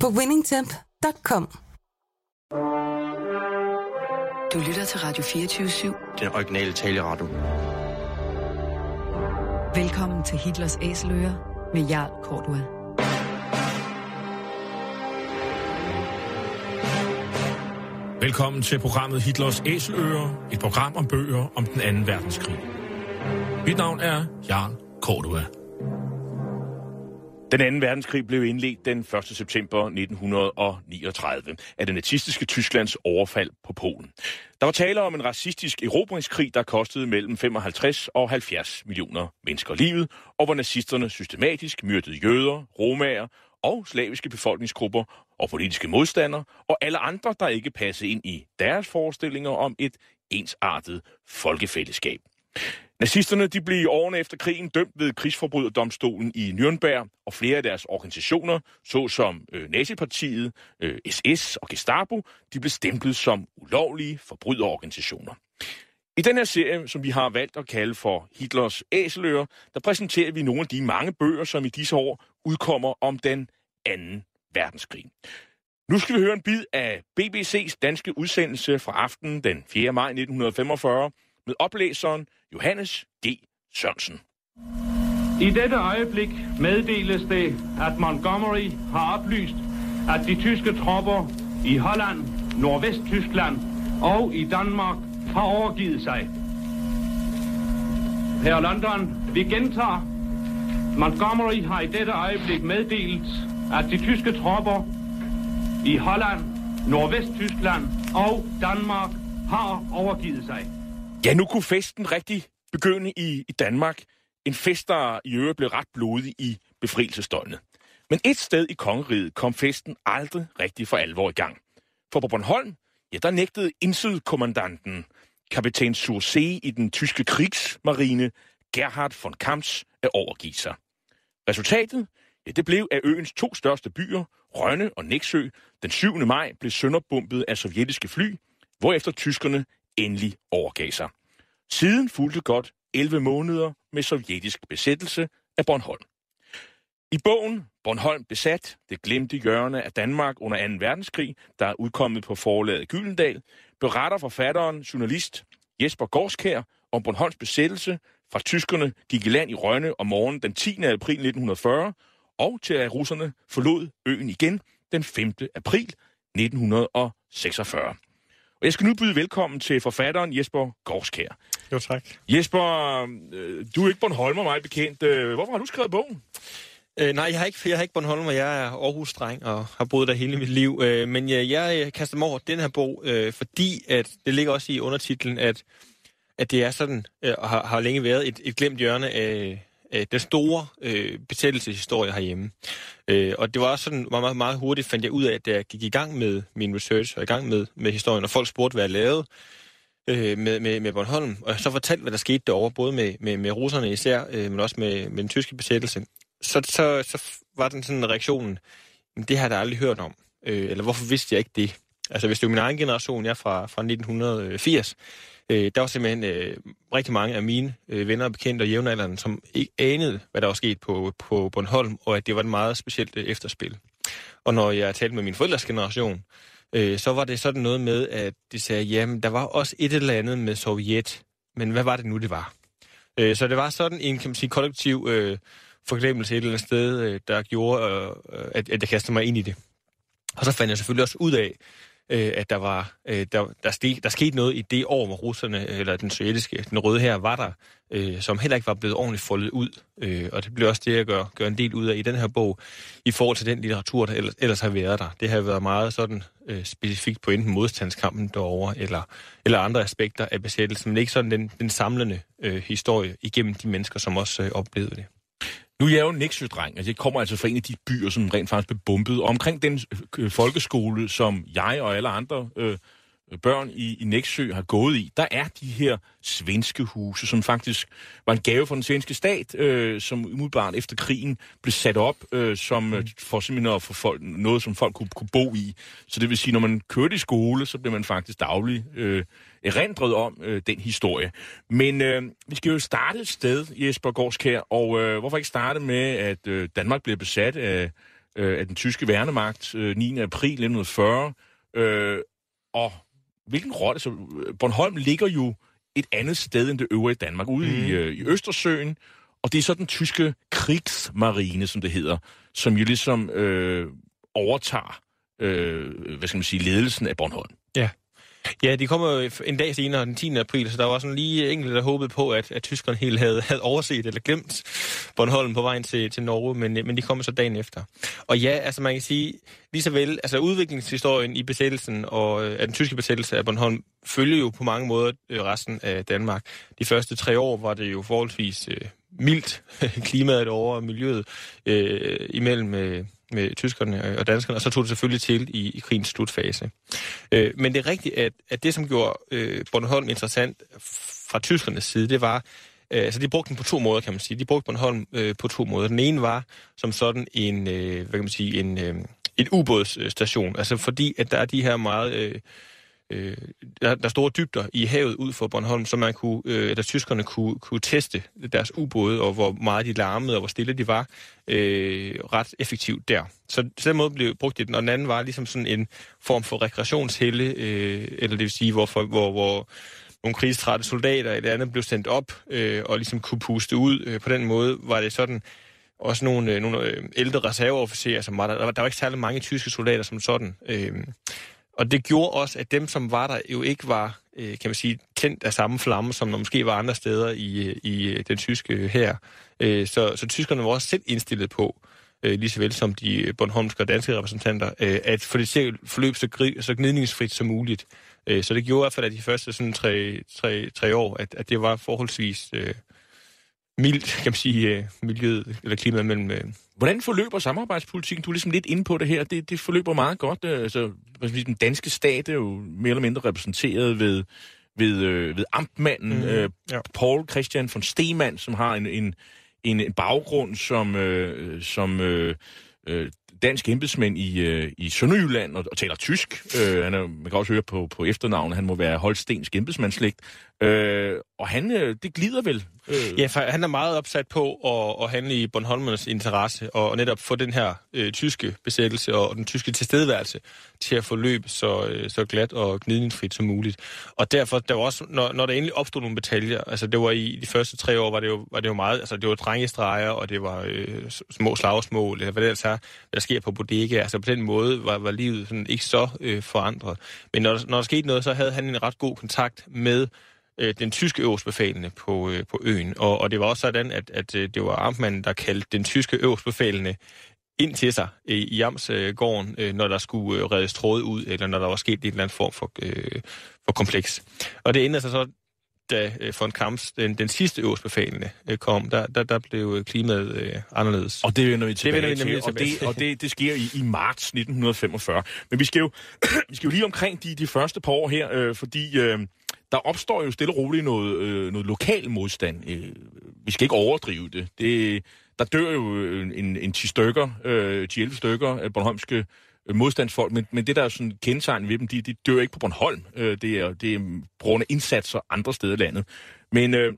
på winningtemp.com. Du lytter til Radio 24-7. Den originale taleradio. Velkommen til Hitlers Æseløer med Jarl Kortua. Velkommen til programmet Hitlers Æseløer, et program om bøger om den anden verdenskrig. Mit navn er Jarl Kortua. Den anden verdenskrig blev indledt den 1. september 1939 af det nazistiske Tysklands overfald på Polen. Der var tale om en racistisk erobringskrig, der kostede mellem 55 og 70 millioner mennesker livet, og hvor nazisterne systematisk myrdede jøder, romager og slaviske befolkningsgrupper og politiske modstandere og alle andre, der ikke passede ind i deres forestillinger om et ensartet folkefællesskab. Nazisterne de blev årene efter krigen dømt ved krigsforbryderdomstolen i Nürnberg, og flere af deres organisationer, såsom øh, Nazipartiet, øh, SS og Gestapo, de blev stemplet som ulovlige forbryderorganisationer. I den her serie, som vi har valgt at kalde for Hitlers Æseløer, der præsenterer vi nogle af de mange bøger, som i disse år udkommer om den anden verdenskrig. Nu skal vi høre en bid af BBC's danske udsendelse fra aftenen den 4. maj 1945 med oplæseren Johannes G. Sørensen. I dette øjeblik meddeles det, at Montgomery har oplyst, at de tyske tropper i Holland, Nordvesttyskland og i Danmark har overgivet sig. Her London, vi gentager. Montgomery har i dette øjeblik meddelt, at de tyske tropper i Holland, Nordvesttyskland og Danmark har overgivet sig. Ja, nu kunne festen rigtig begynde i, i Danmark. En fest, der i øvrigt blev ret blodig i befrielsesdøgnet. Men et sted i kongeriget kom festen aldrig rigtig for alvor i gang. For på Bornholm, ja, der nægtede indsødkommandanten, kaptajn Sursee i den tyske krigsmarine, Gerhard von Kamps, at overgive sig. Resultatet? Ja, det blev, at øens to største byer, Rønne og Næksø, den 7. maj blev sønderbumpet af sovjetiske fly, hvorefter tyskerne endelig overgav sig. Siden fulgte godt 11 måneder med sovjetisk besættelse af Bornholm. I bogen Bornholm besat, det glemte hjørne af Danmark under 2. verdenskrig, der er udkommet på forlaget Gyldendal, beretter forfatteren, journalist Jesper Gorskær om Bornholms besættelse fra tyskerne gik i land i Rønne om morgenen den 10. april 1940, og til at russerne forlod øen igen den 5. april 1946. Og jeg skal nu byde velkommen til forfatteren Jesper Gorskær. Jo, tak. Jesper, øh, du er ikke Bornholmer, meget bekendt. Øh, hvorfor har du skrevet bogen? Øh, nej, jeg har ikke, jeg har ikke Bornholm, og jeg er Aarhus-dreng og har boet der hele mit liv. Øh, men jeg, jeg kaster mig over den her bog, øh, fordi at det ligger også i undertitlen, at, at det er sådan, øh, og har, har længe været et, et glemt hjørne af, af den store øh, besættelseshistorie herhjemme. Øh, og det var også sådan, meget, meget, meget hurtigt fandt jeg ud af, at da jeg gik i gang med min research og i gang med, med historien, og folk spurgte, hvad jeg lavede, øh, med, med, med Bornholm, og så fortalt, hvad der skete derovre, både med, med, med russerne især, øh, men også med, med den tyske besættelse, så, så, så var den sådan reaktionen, det har jeg da aldrig hørt om, øh, eller hvorfor vidste jeg ikke det? Altså hvis det er min egen generation, jeg er fra, fra 1980, øh, der var simpelthen øh, rigtig mange af mine øh, venner og bekendte og jævnaldrende, som ikke anede, hvad der var sket på, på Bornholm, og at det var et meget specielt øh, efterspil. Og når jeg talte med min forældres generation, øh, øh, så var det sådan noget med, at de sagde, jamen, der var også et eller andet med Sovjet, men hvad var det nu, det var? Øh, så det var sådan en, kan man sige, kollektiv øh, forglemmelse et eller andet sted, øh, der gjorde, øh, øh at, at jeg kastede mig ind i det. Og så fandt jeg selvfølgelig også ud af, øh, at der var øh, der, der, steg, der skete noget i det år, hvor russerne, øh, eller den sovjetiske, den røde her, var der, øh, som heller ikke var blevet ordentligt foldet ud. Øh, og det bliver også det, jeg gør, gør en del ud af i den her bog, i forhold til den litteratur, der ellers, ellers har været der. Det har været meget sådan øh, specifikt på enten modstandskampen derovre, eller, eller andre aspekter af besættelsen, men ikke sådan den, den samlende øh, historie igennem de mennesker, som også øh, oplevede det. Nu er jeg jo en Nexø-dreng, altså jeg kommer altså fra en af de byer, som rent faktisk blev bombet. Og omkring den øh, folkeskole, som jeg og alle andre øh, børn i, i Nexø har gået i, der er de her svenske huse, som faktisk var en gave fra den svenske stat, øh, som umiddelbart efter krigen blev sat op øh, som øh, for simpelthen at få folk, noget, som folk kunne, kunne bo i. Så det vil sige, når man kørte i skole, så blev man faktisk daglig øh, erindret om øh, den historie. Men øh, vi skal jo starte et sted, Jesper Gårdskær, og øh, hvorfor ikke starte med, at øh, Danmark bliver besat af, øh, af den tyske værnemagt øh, 9. april 1940, øh, og hvilken rolle... Så Bornholm ligger jo et andet sted end det øvrige Danmark, ude mm. i, øh, i Østersøen, og det er så den tyske krigsmarine, som det hedder, som jo ligesom øh, overtager øh, hvad skal man sige, ledelsen af Bornholm. Ja. Ja, de kommer jo en dag senere, den 10. april, så der var sådan lige enkelte, der håbede på, at, at tyskerne helt havde, havde overset eller glemt Bornholm på vejen til, til Norge, men, øh, men de kommer så dagen efter. Og ja, altså man kan sige, lige så vel, altså udviklingshistorien i besættelsen og øh, af den tyske besættelse af Bornholm følger jo på mange måder øh, resten af Danmark. De første tre år var det jo forholdsvis øh, mildt klimaet over og miljøet øh, imellem øh, med tyskerne øh, og danskerne, og så tog det selvfølgelig til i, i krigens slutfase. Øh, men det er rigtigt, at, at det, som gjorde øh, Bornholm interessant fra tyskernes side, det var, øh, altså de brugte den på to måder, kan man sige. De brugte Bornholm øh, på to måder. Den ene var som sådan en, øh, hvad kan man sige, en, øh, en ubådsstation, altså fordi, at der er de her meget... Øh, øh, der, der er store dybder i havet ud for Bornholm, så man kunne, øh, eller tyskerne kunne, kunne teste deres ubåde, og hvor meget de larmede, og hvor stille de var, øh, ret effektivt der. Så, så den måde blev brugt i den, og den anden var ligesom sådan en form for rekreationshelle, øh, eller det vil sige, hvor, hvor, hvor nogle krigstrætte soldater eller andet blev sendt op, øh, og ligesom kunne puste ud. Øh, på den måde var det sådan, også nogle, øh, nogle øh, ældre reserveofficerer, som var der. Der var, der var ikke særlig mange tyske soldater som sådan. Øh, og det gjorde også, at dem, som var der, jo ikke var, øh, kan man sige, tændt af samme flamme, som der måske var andre steder i, i øh, den tyske øh, her. Øh, så, så tyskerne var også selv indstillet på, øh, lige så vel som de Bornholmske og danske repræsentanter, øh, at få det forløb så, gri, så gnidningsfrit som muligt. Så det gjorde i hvert fald, at de første sådan tre, tre, tre år, at, at det var forholdsvis øh, mildt, kan man sige, miljøet eller klimaet mellem Hvordan forløber samarbejdspolitikken? Du er ligesom lidt inde på det her. Det, det forløber meget godt. Altså, den danske stat er jo mere eller mindre repræsenteret ved, ved, øh, ved amtmanden, mm, øh, ja. Paul Christian von Stemann, som har en, en, en baggrund som, øh, som øh, øh, dansk embedsmænd i, øh, i Sønderjylland og, og taler tysk. Øh, han er, man kan også høre på, på efternavnet, han må være holstensk embedsmandsslægt. Øh, og han, øh, det glider vel? Øh. Ja, for han er meget opsat på at, at handle i Bornholmernes interesse, og netop få den her øh, tyske besættelse og den tyske tilstedeværelse til at forløbe så, øh, så glat og gnidningsfrit som muligt. Og derfor, der var også, når, når der endelig opstod nogle bataljer, altså det var i de første tre år, var det jo, var det jo meget, altså det var drengestreger, og det var øh, små slagsmål, eller hvad det altså er, der sker på bodega. Altså på den måde var, var livet sådan ikke så øh, forandret. Men når, når der skete noget, så havde han en ret god kontakt med øh, den tyske øverstbefalende på, øh, på øen. Og, og det var også sådan, at, at øh, det var Amtmanden, der kaldte den tyske øverstbefalende ind til sig øh, i Jamsgården, øh, når der skulle øh, reddes tråde ud, eller når der var sket en eller anden form for, øh, for kompleks. Og det ændrede sig så, da øh, von Kamps, den, den sidste øverstbefalende, øh, kom, der, der, der blev klimaet øh, anderledes. Og det vender vi tilbage det vender vi til, og, det, og det, det sker i, i marts 1945. Men vi skal jo, vi skal jo lige omkring de, de første par år her, øh, fordi... Øh, der opstår jo stille og roligt noget, øh, noget lokal modstand. Øh, vi skal ikke overdrive det. det der dør jo en, en 10 stykker, øh, 10-11 stykker af Bornholmske øh, modstandsfolk, men, men det der er sådan kendetegn ved dem, de, de dør ikke på Bornholm. Øh, det, er, det er på grund af indsatser andre steder i landet. Men, øh,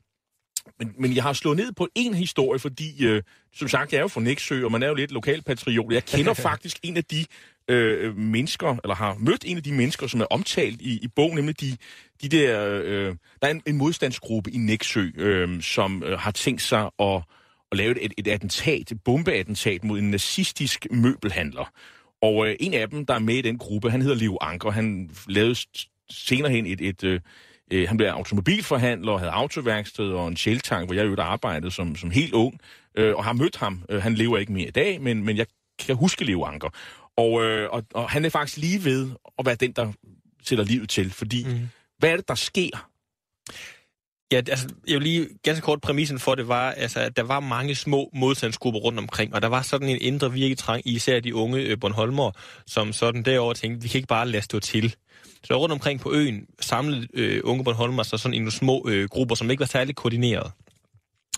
men, men jeg har slået ned på en historie, fordi, øh, som sagt, jeg er jo fra Næksø, og man er jo lidt lokalpatriot. Jeg kender faktisk en af de øh, mennesker, eller har mødt en af de mennesker, som er omtalt i, i bogen, nemlig de, de der... Øh, der er en, en modstandsgruppe i Næksø, øh, som øh, har tænkt sig at, at lave et, et attentat, et bombeattentat mod en nazistisk møbelhandler. Og øh, en af dem, der er med i den gruppe, han hedder Liv Anker. Han lavede senere hen et... et øh, øh, han blev automobilforhandler og havde autoværksted og en sjeltank, hvor jeg jo arbejdede som, som helt ung, øh, og har mødt ham. Øh, han lever ikke mere i dag, men, men jeg kan huske Leo Anker. Og, øh, og, og han er faktisk lige ved at være den, der sætter livet til, fordi mm. hvad er det, der sker? Ja, altså, jeg vil lige ganske kort præmissen for det var, altså, at der var mange små modstandsgrupper rundt omkring, og der var sådan en indre virketrang især de unge øh, Bornholmer, som sådan derovre tænkte, vi kan ikke bare lade stå til. Så rundt omkring på øen samlede øh, unge Bornholmer sig sådan i nogle små øh, grupper, som ikke var særlig koordineret.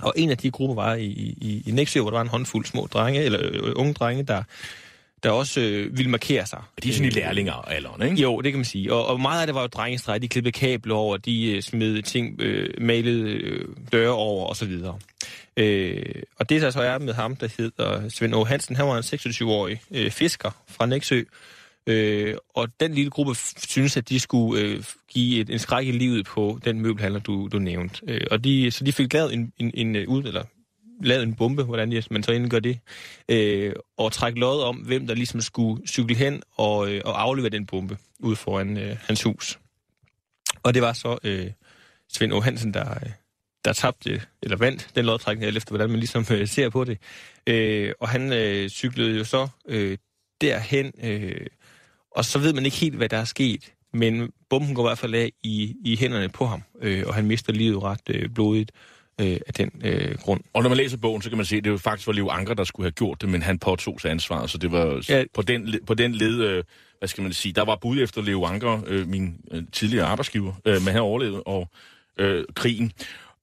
Og en af de grupper var i, i, i Nexø, hvor der var en håndfuld små drenge, eller øh, unge drenge, der, der også øh, ville markere sig. De er sådan i lærlinger alderen, ikke? Jo, det kan man sige. Og, og meget af det var jo drengestræk. De klippede kabler over, de øh, smed ting, øh, malede øh, døre over og så videre. Øh, og det der så er med ham, der hedder Svend O. Hansen, han var en 26-årig øh, fisker fra Nexø. Øh, og den lille gruppe synes, at de skulle øh, give et, en skræk i livet på den møbelhandler, du, du nævnte. Øh, og de, så de fik lavet en, en, en, øh, ud, eller lavet en bombe, hvordan man så endelig gør det, øh, og trække lod om, hvem der ligesom skulle cykle hen og, øh, og aflevere den bombe ud foran øh, hans hus. Og det var så øh, Svend O. Hansen, der, øh, der tabte, eller vandt den lodtrækning, efter hvordan man ligesom øh, ser på det. Øh, og han øh, cyklede jo så øh, derhen, øh, og så ved man ikke helt, hvad der er sket. Men bomben går i hvert fald af i, i hænderne på ham, øh, og han mister livet ret øh, blodigt øh, af den øh, grund. Og når man læser bogen, så kan man se, at det jo faktisk var Leo Anker, der skulle have gjort det, men han påtog sig ansvaret, så det var ja. på, den, på den led, øh, hvad skal man sige, der var bud efter Leo Anker, øh, min øh, tidligere arbejdsgiver, øh, men han overlevede og øh, krigen.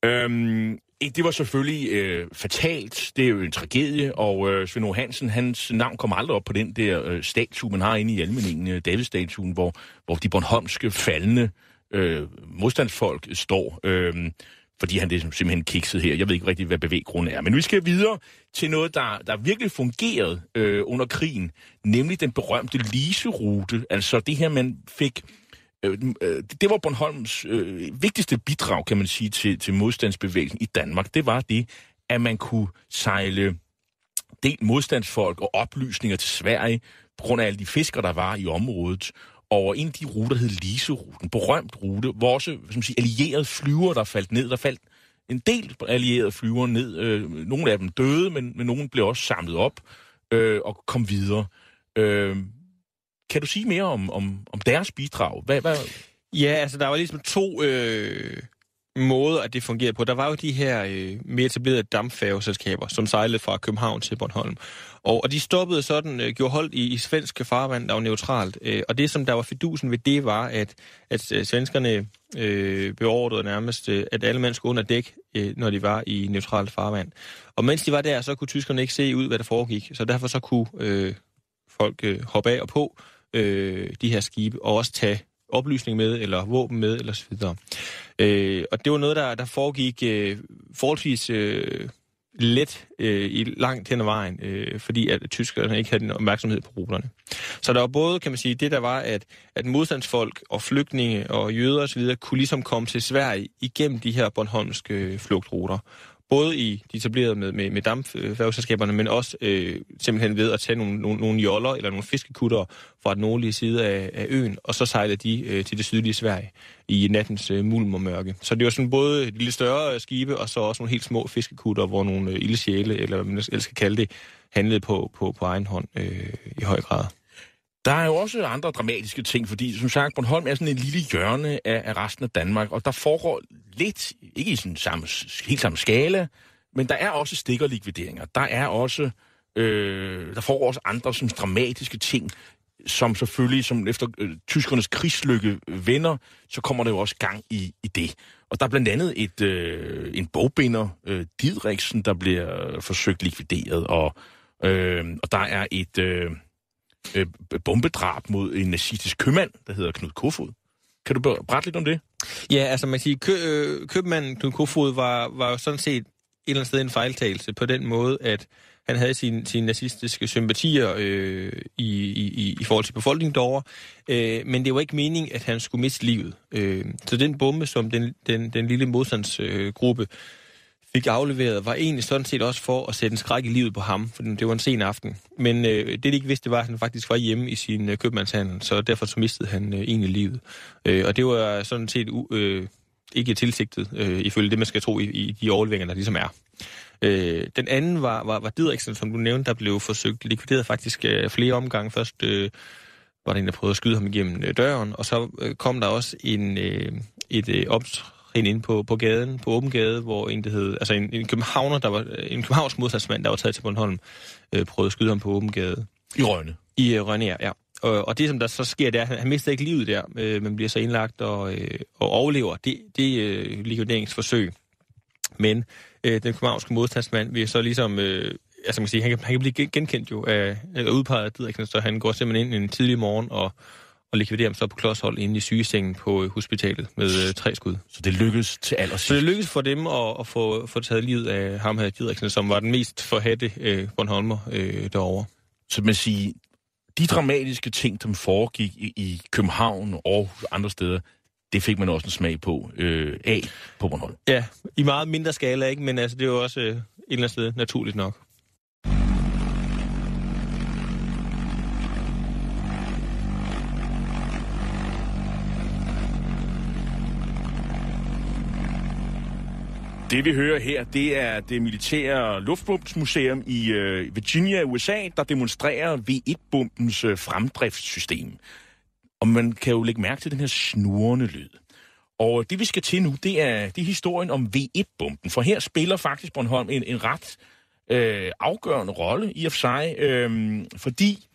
Øhm, det var selvfølgelig øh, fatalt. Det er jo en tragedie, og øh, Svend Hansen, hans navn kommer aldrig op på den der øh, statue, man har inde i Almeningen, øh, Davidstatuen, hvor, hvor de bornholmske faldende øh, modstandsfolk står. Øh, fordi han det simpelthen kikset her. Jeg ved ikke rigtig, hvad bevæggrunden er. Men vi skal videre til noget, der, der virkelig fungerede øh, under krigen, nemlig den berømte Lise-rute. Altså det her, man fik... Øh, øh, det var Bornholms øh, vigtigste bidrag, kan man sige, til, til modstandsbevægelsen i Danmark. Det var det, at man kunne sejle del modstandsfolk og oplysninger til Sverige, på grund af alle de fiskere, der var i området over en af de ruter, der hed Lise-ruten. Berømt rute, hvor også som siger, allierede flyver, der faldt ned. Der faldt en del allierede flyver ned. Øh, nogle af dem døde, men, men nogle blev også samlet op øh, og kom videre. Øh, kan du sige mere om, om, om deres bidrag? Hvad, hvad? Ja, altså der var ligesom to øh, måder, at det fungerede på. Der var jo de her øh, mere etablerede dampfærgeselskaber, som sejlede fra København til Bornholm. Og, og de stoppede sådan, øh, gjorde hold i, i svenske farvand, der var neutralt. Øh, og det, som der var fidusen ved det, var, at, at øh, svenskerne øh, beordrede nærmest, øh, at alle mænd skulle under dæk, øh, når de var i neutralt farvand. Og mens de var der, så kunne tyskerne ikke se ud, hvad der foregik. Så derfor så kunne øh, folk øh, hoppe af og på øh, de her skibe, og også tage oplysning med, eller våben med, eller så videre. Øh, og det var noget, der, der foregik øh, forholdsvis øh, let øh, i langt hen ad vejen, øh, fordi at tyskerne ikke havde den opmærksomhed på ruterne. Så der var både, kan man sige, det der var, at, at modstandsfolk og flygtninge og jøder osv. kunne ligesom komme til Sverige igennem de her Bornholmske øh, flugtruter både i de etablerede med, med, med dampfærgeselskaberne, men også øh, simpelthen ved at tage nogle, nogle, nogle joller eller nogle fiskekutter fra den nordlige side af, af øen, og så sejle de øh, til det sydlige Sverige i nattens øh, mulm og mørke. Så det var sådan både de lidt større øh, skibe, og så også nogle helt små fiskekutter, hvor nogle øh, ildsjæle, eller hvad man ellers skal kalde det, handlede på, på, på egen hånd øh, i høj grad. Der er jo også andre dramatiske ting, fordi som sagt, Bornholm er sådan en lille hjørne af, af resten af Danmark, og der foregår lidt, ikke i sådan samme, helt samme skala, men der er også stikkerlikvideringer. Der er også, øh, der foregår også andre sådan dramatiske ting, som selvfølgelig, som efter øh, tyskernes krigslykke vender, så kommer der jo også gang i, i det. Og der er blandt andet et, øh, en bogbinder, øh, Didriksen, der bliver forsøgt likvideret, og, øh, og der er et... Øh, øh, bombedrab mod en nazistisk købmand, der hedder Knud Kofod. Kan du berette lidt om det? Ja, altså man siger, kø, øh, købmanden Knud Kofod var, var jo sådan set et eller andet sted en fejltagelse på den måde, at han havde sine, sin nazistiske sympatier øh, i, i, i forhold til befolkningen derovre, øh, men det var ikke meningen, at han skulle miste livet. Øh, så den bombe, som den, den, den lille modstandsgruppe øh, fik afleveret, var egentlig sådan set også for at sætte en skræk i livet på ham, for det var en sen aften. Men øh, det, de ikke vidste, var, at han faktisk var hjemme i sin øh, købmandshandel, så derfor så mistede han øh, egentlig livet. Øh, og det var sådan set u, øh, ikke tilsigtet, øh, ifølge det, man skal tro i, i de overleveringer, der ligesom er. Øh, den anden var, var, var Didriksen, som du nævnte, der blev forsøgt likvideret faktisk øh, flere omgange. Først øh, var der en, der prøvede at skyde ham igennem øh, døren, og så øh, kom der også en, øh, et øh, krig inde på, på gaden, på åben gade, hvor en, der hed, altså en, en københavner, der var, en københavnsk modstandsmand, der var taget til Bornholm, øh, prøvede at skyde ham på åben gade. I Rønne. I øh, Rønne, ja. ja. Og, og det, som der så sker, det er, at han, han mister ikke livet der, øh, men bliver så indlagt og, øh, og overlever. Det, det øh, likvideringsforsøg. Men øh, den københavnske modstandsmand vil så ligesom... Øh, altså man kan sige, han kan, han kan blive genkendt jo af, eller udpeget af Didriksen, så han går simpelthen ind en tidlig morgen og, og likviderer ham så på klodshold inde i sygesengen på øh, hospitalet med øh, tre skud. Så det lykkedes til allersidst. Så det lykkedes for dem at, at få, få taget livet af ham her Didriksen, som var den mest forhatte øh, Bornholmer øh, derovre. Så man siger, de dramatiske ting, som foregik i, i København og andre steder, det fik man også en smag på øh, af på Bornholm. Ja, i meget mindre skala, ikke? Men altså, det er jo også øh, et eller andet sted naturligt nok. Det vi hører her, det er det militære luftbombsmuseum i øh, Virginia, USA, der demonstrerer V1-bombens øh, fremdriftssystem. Og man kan jo lægge mærke til den her snurrende lyd. Og det vi skal til nu, det er, det er historien om V1-bomben. For her spiller faktisk Bornholm en, en ret øh, afgørende rolle i og for sig, øh, fordi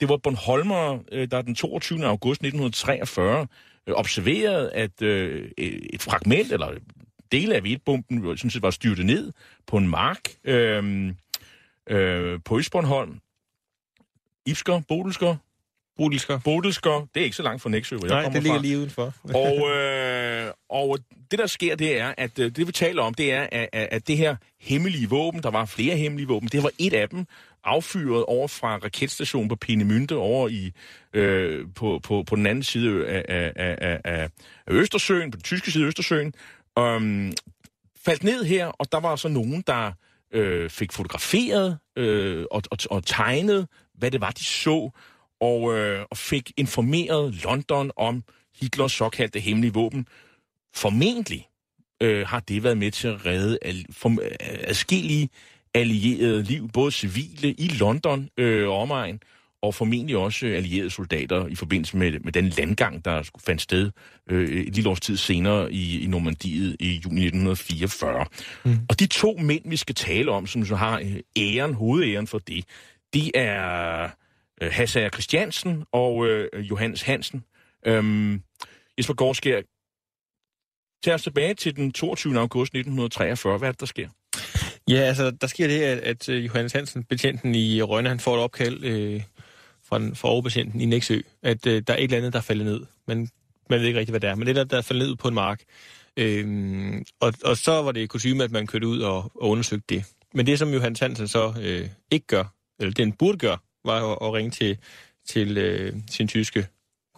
det var Bornholmer, øh, der den 22. august 1943 øh, observerede, at øh, et fragment, eller dele af V1-bomben sådan set var styrtet ned på en mark øh, øh, på Østbornholm. Ibsker, Bodelsker, Bodilsker. Bodelsker, det er ikke så langt fra Næksø, hvor jeg Nej, kommer det ligger fra. lige udenfor. Og, øh, og det, der sker, det er, at øh, det, vi taler om, det er, at, at det her hemmelige våben, der var flere hemmelige våben, det var et af dem, affyret over fra raketstationen på Peenemünde over i, øh, på, på, på den anden side af, af, af, af Østersøen, på den tyske side af Østersøen, Øhm, faldt ned her, og der var så nogen, der øh, fik fotograferet øh, og, og, og tegnet, hvad det var, de så, og, øh, og fik informeret London om Hitlers såkaldte hemmelige våben. Formentlig øh, har det været med til at redde al, for, adskillige allierede liv, både civile i London øh, og omegn, og formentlig også allierede soldater i forbindelse med, med den landgang, der skulle fandt sted øh, et lille års tid senere i, i Normandiet i juni 1944. Mm. Og de to mænd, vi skal tale om, som så har øh, æren, hovedæren for det, de er øh, Hassager Christiansen og øh, Johannes Hansen. Øhm, Jesper Gårdskær, tag os tilbage til den 22. august 1943. Hvad er det, der sker? Ja, altså, der sker det, at, at øh, Johannes Hansen, betjenten i Rønne, han får et opkald øh, fra, fra overbetjenten i Næksø, at øh, der er et eller andet, der er faldet ned. Men man ved ikke rigtig, hvad det er. Men det er der, der er faldet ned på en mark. Øhm, og, og så var det kutume, at man kørte ud og, og undersøgte det. Men det, som Johannes Hansen så øh, ikke gør, eller den burde gøre, var at, at ringe til, til øh, sin tyske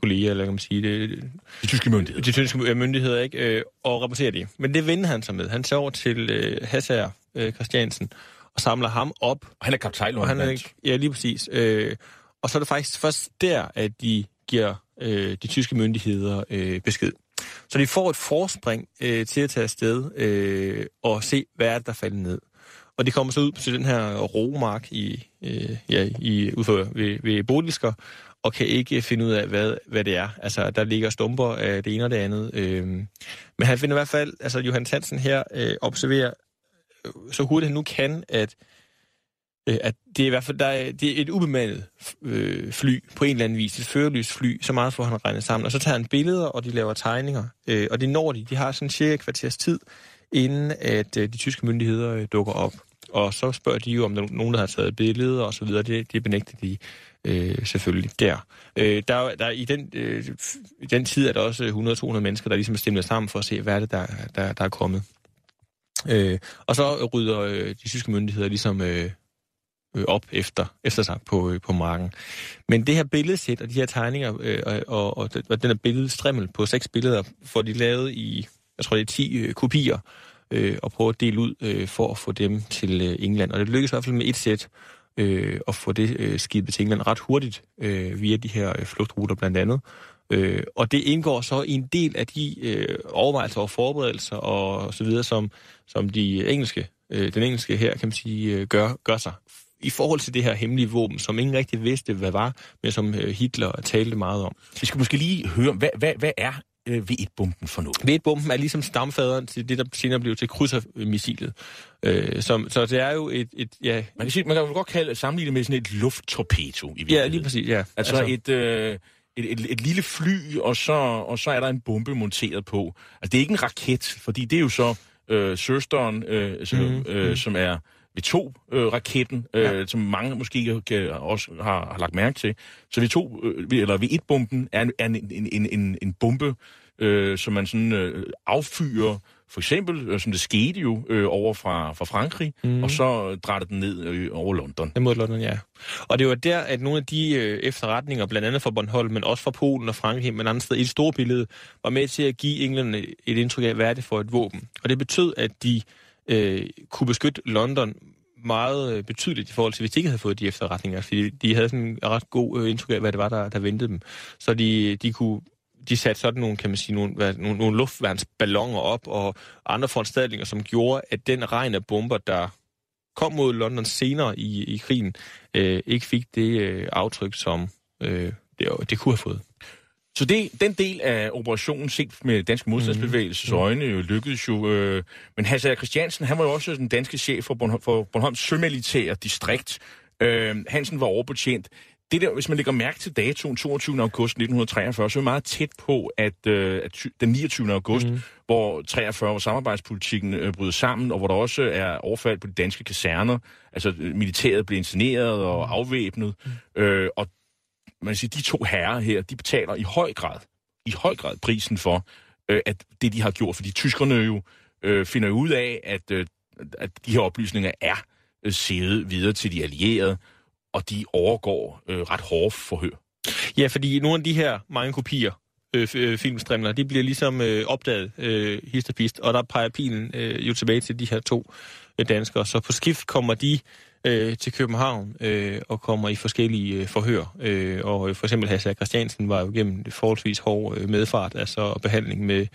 kollega, eller kan man sige det, De tyske myndigheder. de tyske myndigheder, ikke? Øh, og rapporterer det. Men det vender han sig med. Han tager over til øh, Hassager øh, Christiansen og samler ham op. Og han er kaptajn, han er ikke, ja, lige præcis. Øh, og så er det faktisk først der, at de giver øh, de tyske myndigheder øh, besked. Så de får et forspring øh, til at tage afsted øh, og se, hvad er det, der falder ned. Og de kommer så ud til den her romark i, øh, ja, i, ud for, ved, ved Bodilsker, og kan ikke finde ud af, hvad, hvad det er. Altså, der ligger stumper af det ene og det andet. Øh, men han finder i hvert fald, altså Johan Hansen her øh, observerer øh, så hurtigt han nu kan, at øh, at det er i hvert fald der er, det er et ubemandet øh, fly på en eller anden vis, et førerløst fly, så meget får han regnet sammen. Og så tager han billeder, og de laver tegninger, øh, og det når de. De har sådan cirka et kvarters tid, inden at øh, de tyske myndigheder øh, dukker op. Og så spørger de jo, om der er nogen, der har taget billeder og så videre. Det, det benægter de øh, selvfølgelig der. Øh, der, er- der i, den, øh, I den tid er der også 100-200 mennesker, der ligesom er sammen for at se, hvad er det, der, der, der er kommet. Øh, og så rydder øh, de tyske myndigheder ligesom øh, øh, op efter, efter sig på, øh, på marken. Men det her billedsæt og de her tegninger øh, og, og, og, den- her billedstrimmel på seks billeder, får de lavet i, jeg tror det er 10 øh, kopier, øh, og prøve at dele ud øh, for at få dem til øh, England. Og det lykkedes i hvert fald med et sæt øh, at få det øh, skibet til England ret hurtigt øh, via de her øh, flugtruter blandt andet. Øh, og det indgår så i en del af de øh, overvejelser og forberedelser og så videre, som, som de engelske, øh, den engelske her, kan man sige, øh, gør, gør sig i forhold til det her hemmelige våben, som ingen rigtig vidste, hvad var, men som øh, Hitler talte meget om. Vi skal måske lige høre, hvad, hvad, hvad er øh, V1-bomben for noget? V1-bomben er ligesom stamfaderen til det, der senere blev til krydsermissilet. Øh, som, så det er jo et... et ja, Man kan, sige, man kan jo godt kalde, sammenligne det med sådan et lufttorpedo i ja, virkeligheden. lige præcis, ja. Altså, altså et, øh, et, et, et lille fly, og så, og så er der en bombe monteret på. Altså, det er ikke en raket, fordi det er jo så øh, søsteren, øh, så, Mhm, øh, som er V2-raketten, øh, Ja. som mange måske kan, også har, har lagt mærke til. Så V2, øh, eller V1-bomben er, en- er en, en, en, en, bombe, øh, som man sådan øh, affyrer, for eksempel, øh, som det skete jo øh, over fra, fra Frankrig, mm. og så drætter den ned øh, over London. Den mod London, ja. Og det var der, at nogle af de øh, efterretninger, blandt andet fra Bornholm, men også fra Polen og Frankrig, men andre steder i det store billede, var med til at give England et indtryk af, hvad er det for et våben. Og det betød, at de øh, Øh, kunne beskytte London meget øh, betydeligt i forhold til, hvis de ikke havde fået de efterretninger. Fordi de havde sådan en ret god øh, indtryk af, hvad det var, der, der ventede dem. Så de, de kunne de satte sådan nogle, kan man sige, nogle, hvad, nogle, nogle luftværnsballoner op og andre foranstaltninger, som gjorde, at den regn af bomber, der kom mod London senere i, i krigen, øh, ikke fik det øh, aftryk, som øh, det, det kunne have fået. Så det, den del af operationen, set med Danske Modstandsbevægelses Mhm. øjne, jo lykkedes jo. Øh, men Hasse Christiansen, han var jo også den danske chef for, Bornholm, for Bornholms Sømilitære Distrikt. Øh, Hansen var overbetjent. Det der, hvis man lægger mærke til datoen 22. august 1943, så er vi meget tæt på, at, øh, at den 29. august, mm. hvor 43, hvor samarbejdspolitikken øh, bryder sammen, og hvor der også er overfald på de danske kaserner. Altså, øh, militæret blev incineret og afvæbnet. Mm. Øh, og man siger, de to herrer her, de betaler i høj grad, i høj grad prisen for, øh, at det, de har gjort. Fordi tyskerne jo øh, finder jo ud af, at, øh, at de her oplysninger er øh, siddet videre til de allierede, og de overgår øh, ret hårde forhør. Ja, fordi nogle af de her mange kopier, øh, øh, filmstrimler, de bliver ligesom øh, opdaget øh, hist og pist, og der peger pilen øh, jo tilbage til de her to øh, danskere. Så på skift kommer de øh, til København øh, og kommer i forskellige øh, forhør. Øh, og for eksempel Hasse Christiansen var jo gennem forholdsvis hård øh, medfart, altså behandling med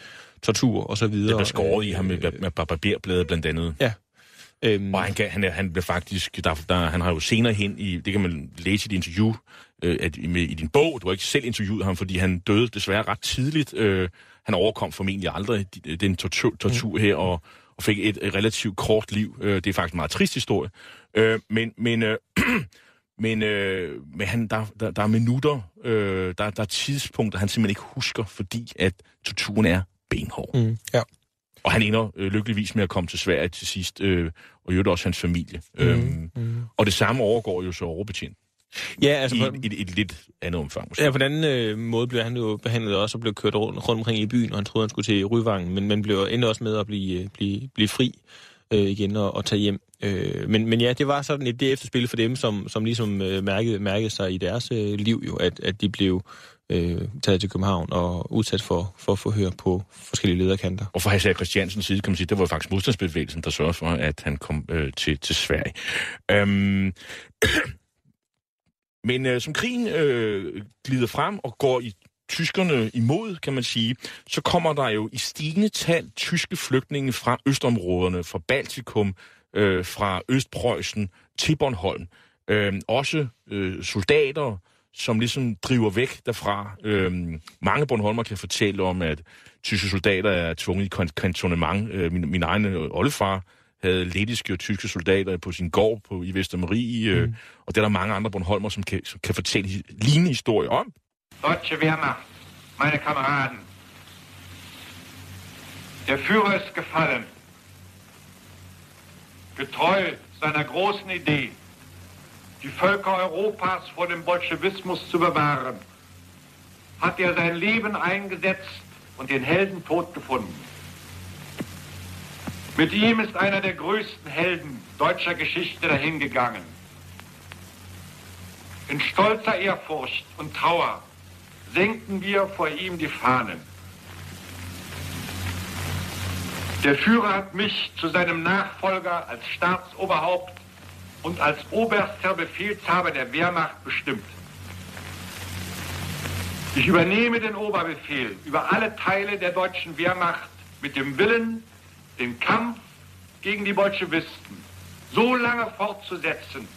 tortur og så videre. Det blev skåret i ham med, Øh, med barberbladet blandt andet. Ja. Øhm, Og han, kan, han, er- han blev faktisk, der, der, han har jo senere hen i, det kan man læse i dit interview, øh, at, med, i din bog, du har ikke selv interviewet ham, fordi han døde desværre ret tidligt. Øh, han overkom formentlig aldrig de- den tortur, tortur her, og, og fik et, et relativt kort liv. Øh, det er faktisk en meget trist historie. Øh, men men, øh, men, øh, men han, der, der, der er minutter, øh, der, der er tidspunkter, han simpelthen ikke husker, fordi at torturen er benhård. mm, ja. Og han ender øh, lykkeligvis med at komme til Sverige til sidst, øh, og jo også hans familie. Mm, øhm, mm. og det samme overgår jo så overbetjent. Ja, altså... I et, et, et lidt andet omfang, måske. Ja, på den anden øh, måde blev han jo behandlet også og blev kørt rundt, rundt omkring i byen, og han troede, han skulle til Ryvangen, men man blev endte også med at blive, øh, blive, blive fri øh, igen og, og tage hjem. Øh, men, men ja, det var sådan et det efterspil for dem, som, som ligesom øh, mærkede, mærkede sig i deres øh, liv jo, at, at de blev øh, taget til København og udsat for, for forhør på forskellige lederkanter. Og fra Hasse Christiansens side, kan man sige, det var faktisk modstandsbevægelsen, der sørgede for, at han kom øh, til, til Sverige. Øhm, men øh, som krigen øh, glider frem og går i tyskerne imod, kan man sige, så kommer der jo i stigende tal tyske flygtninge fra østområderne, fra Baltikum, øh, fra Østpreussen til Bornholm. Øh, også øh, soldater, som ligesom driver væk derfra. Øh, mange Bornholmer kan fortælle om, at tyske soldater er tvunget i kantonement. Øh, min, min egen øh, oldefar havde lettiske og tyske soldater på sin gård på, i Vestermarie, øh, og det er der mange andre Bornholmer, som kan, som kan fortælle lignende historier om. Deutsche Wehrmacht, meine Kameraden. Der Führer ist gefallen. Getreu seiner großen Idee, die Völker Europas vor dem Bolschewismus zu bewahren, hat er sein Leben eingesetzt und den Heldentod gefunden. Mit ihm ist einer der größten Helden deutscher Geschichte dahingegangen. In stolzer Ehrfurcht und Trauer senken wir vor ihm die Fahnen. Der Führer hat mich zu seinem Nachfolger als Staatsoberhaupt und als oberster Befehlshaber der Wehrmacht bestimmt. Ich übernehme den Oberbefehl über alle Teile der deutschen Wehrmacht mit dem Willen, den Kampf gegen die Bolschewisten so lange fortzusetzen,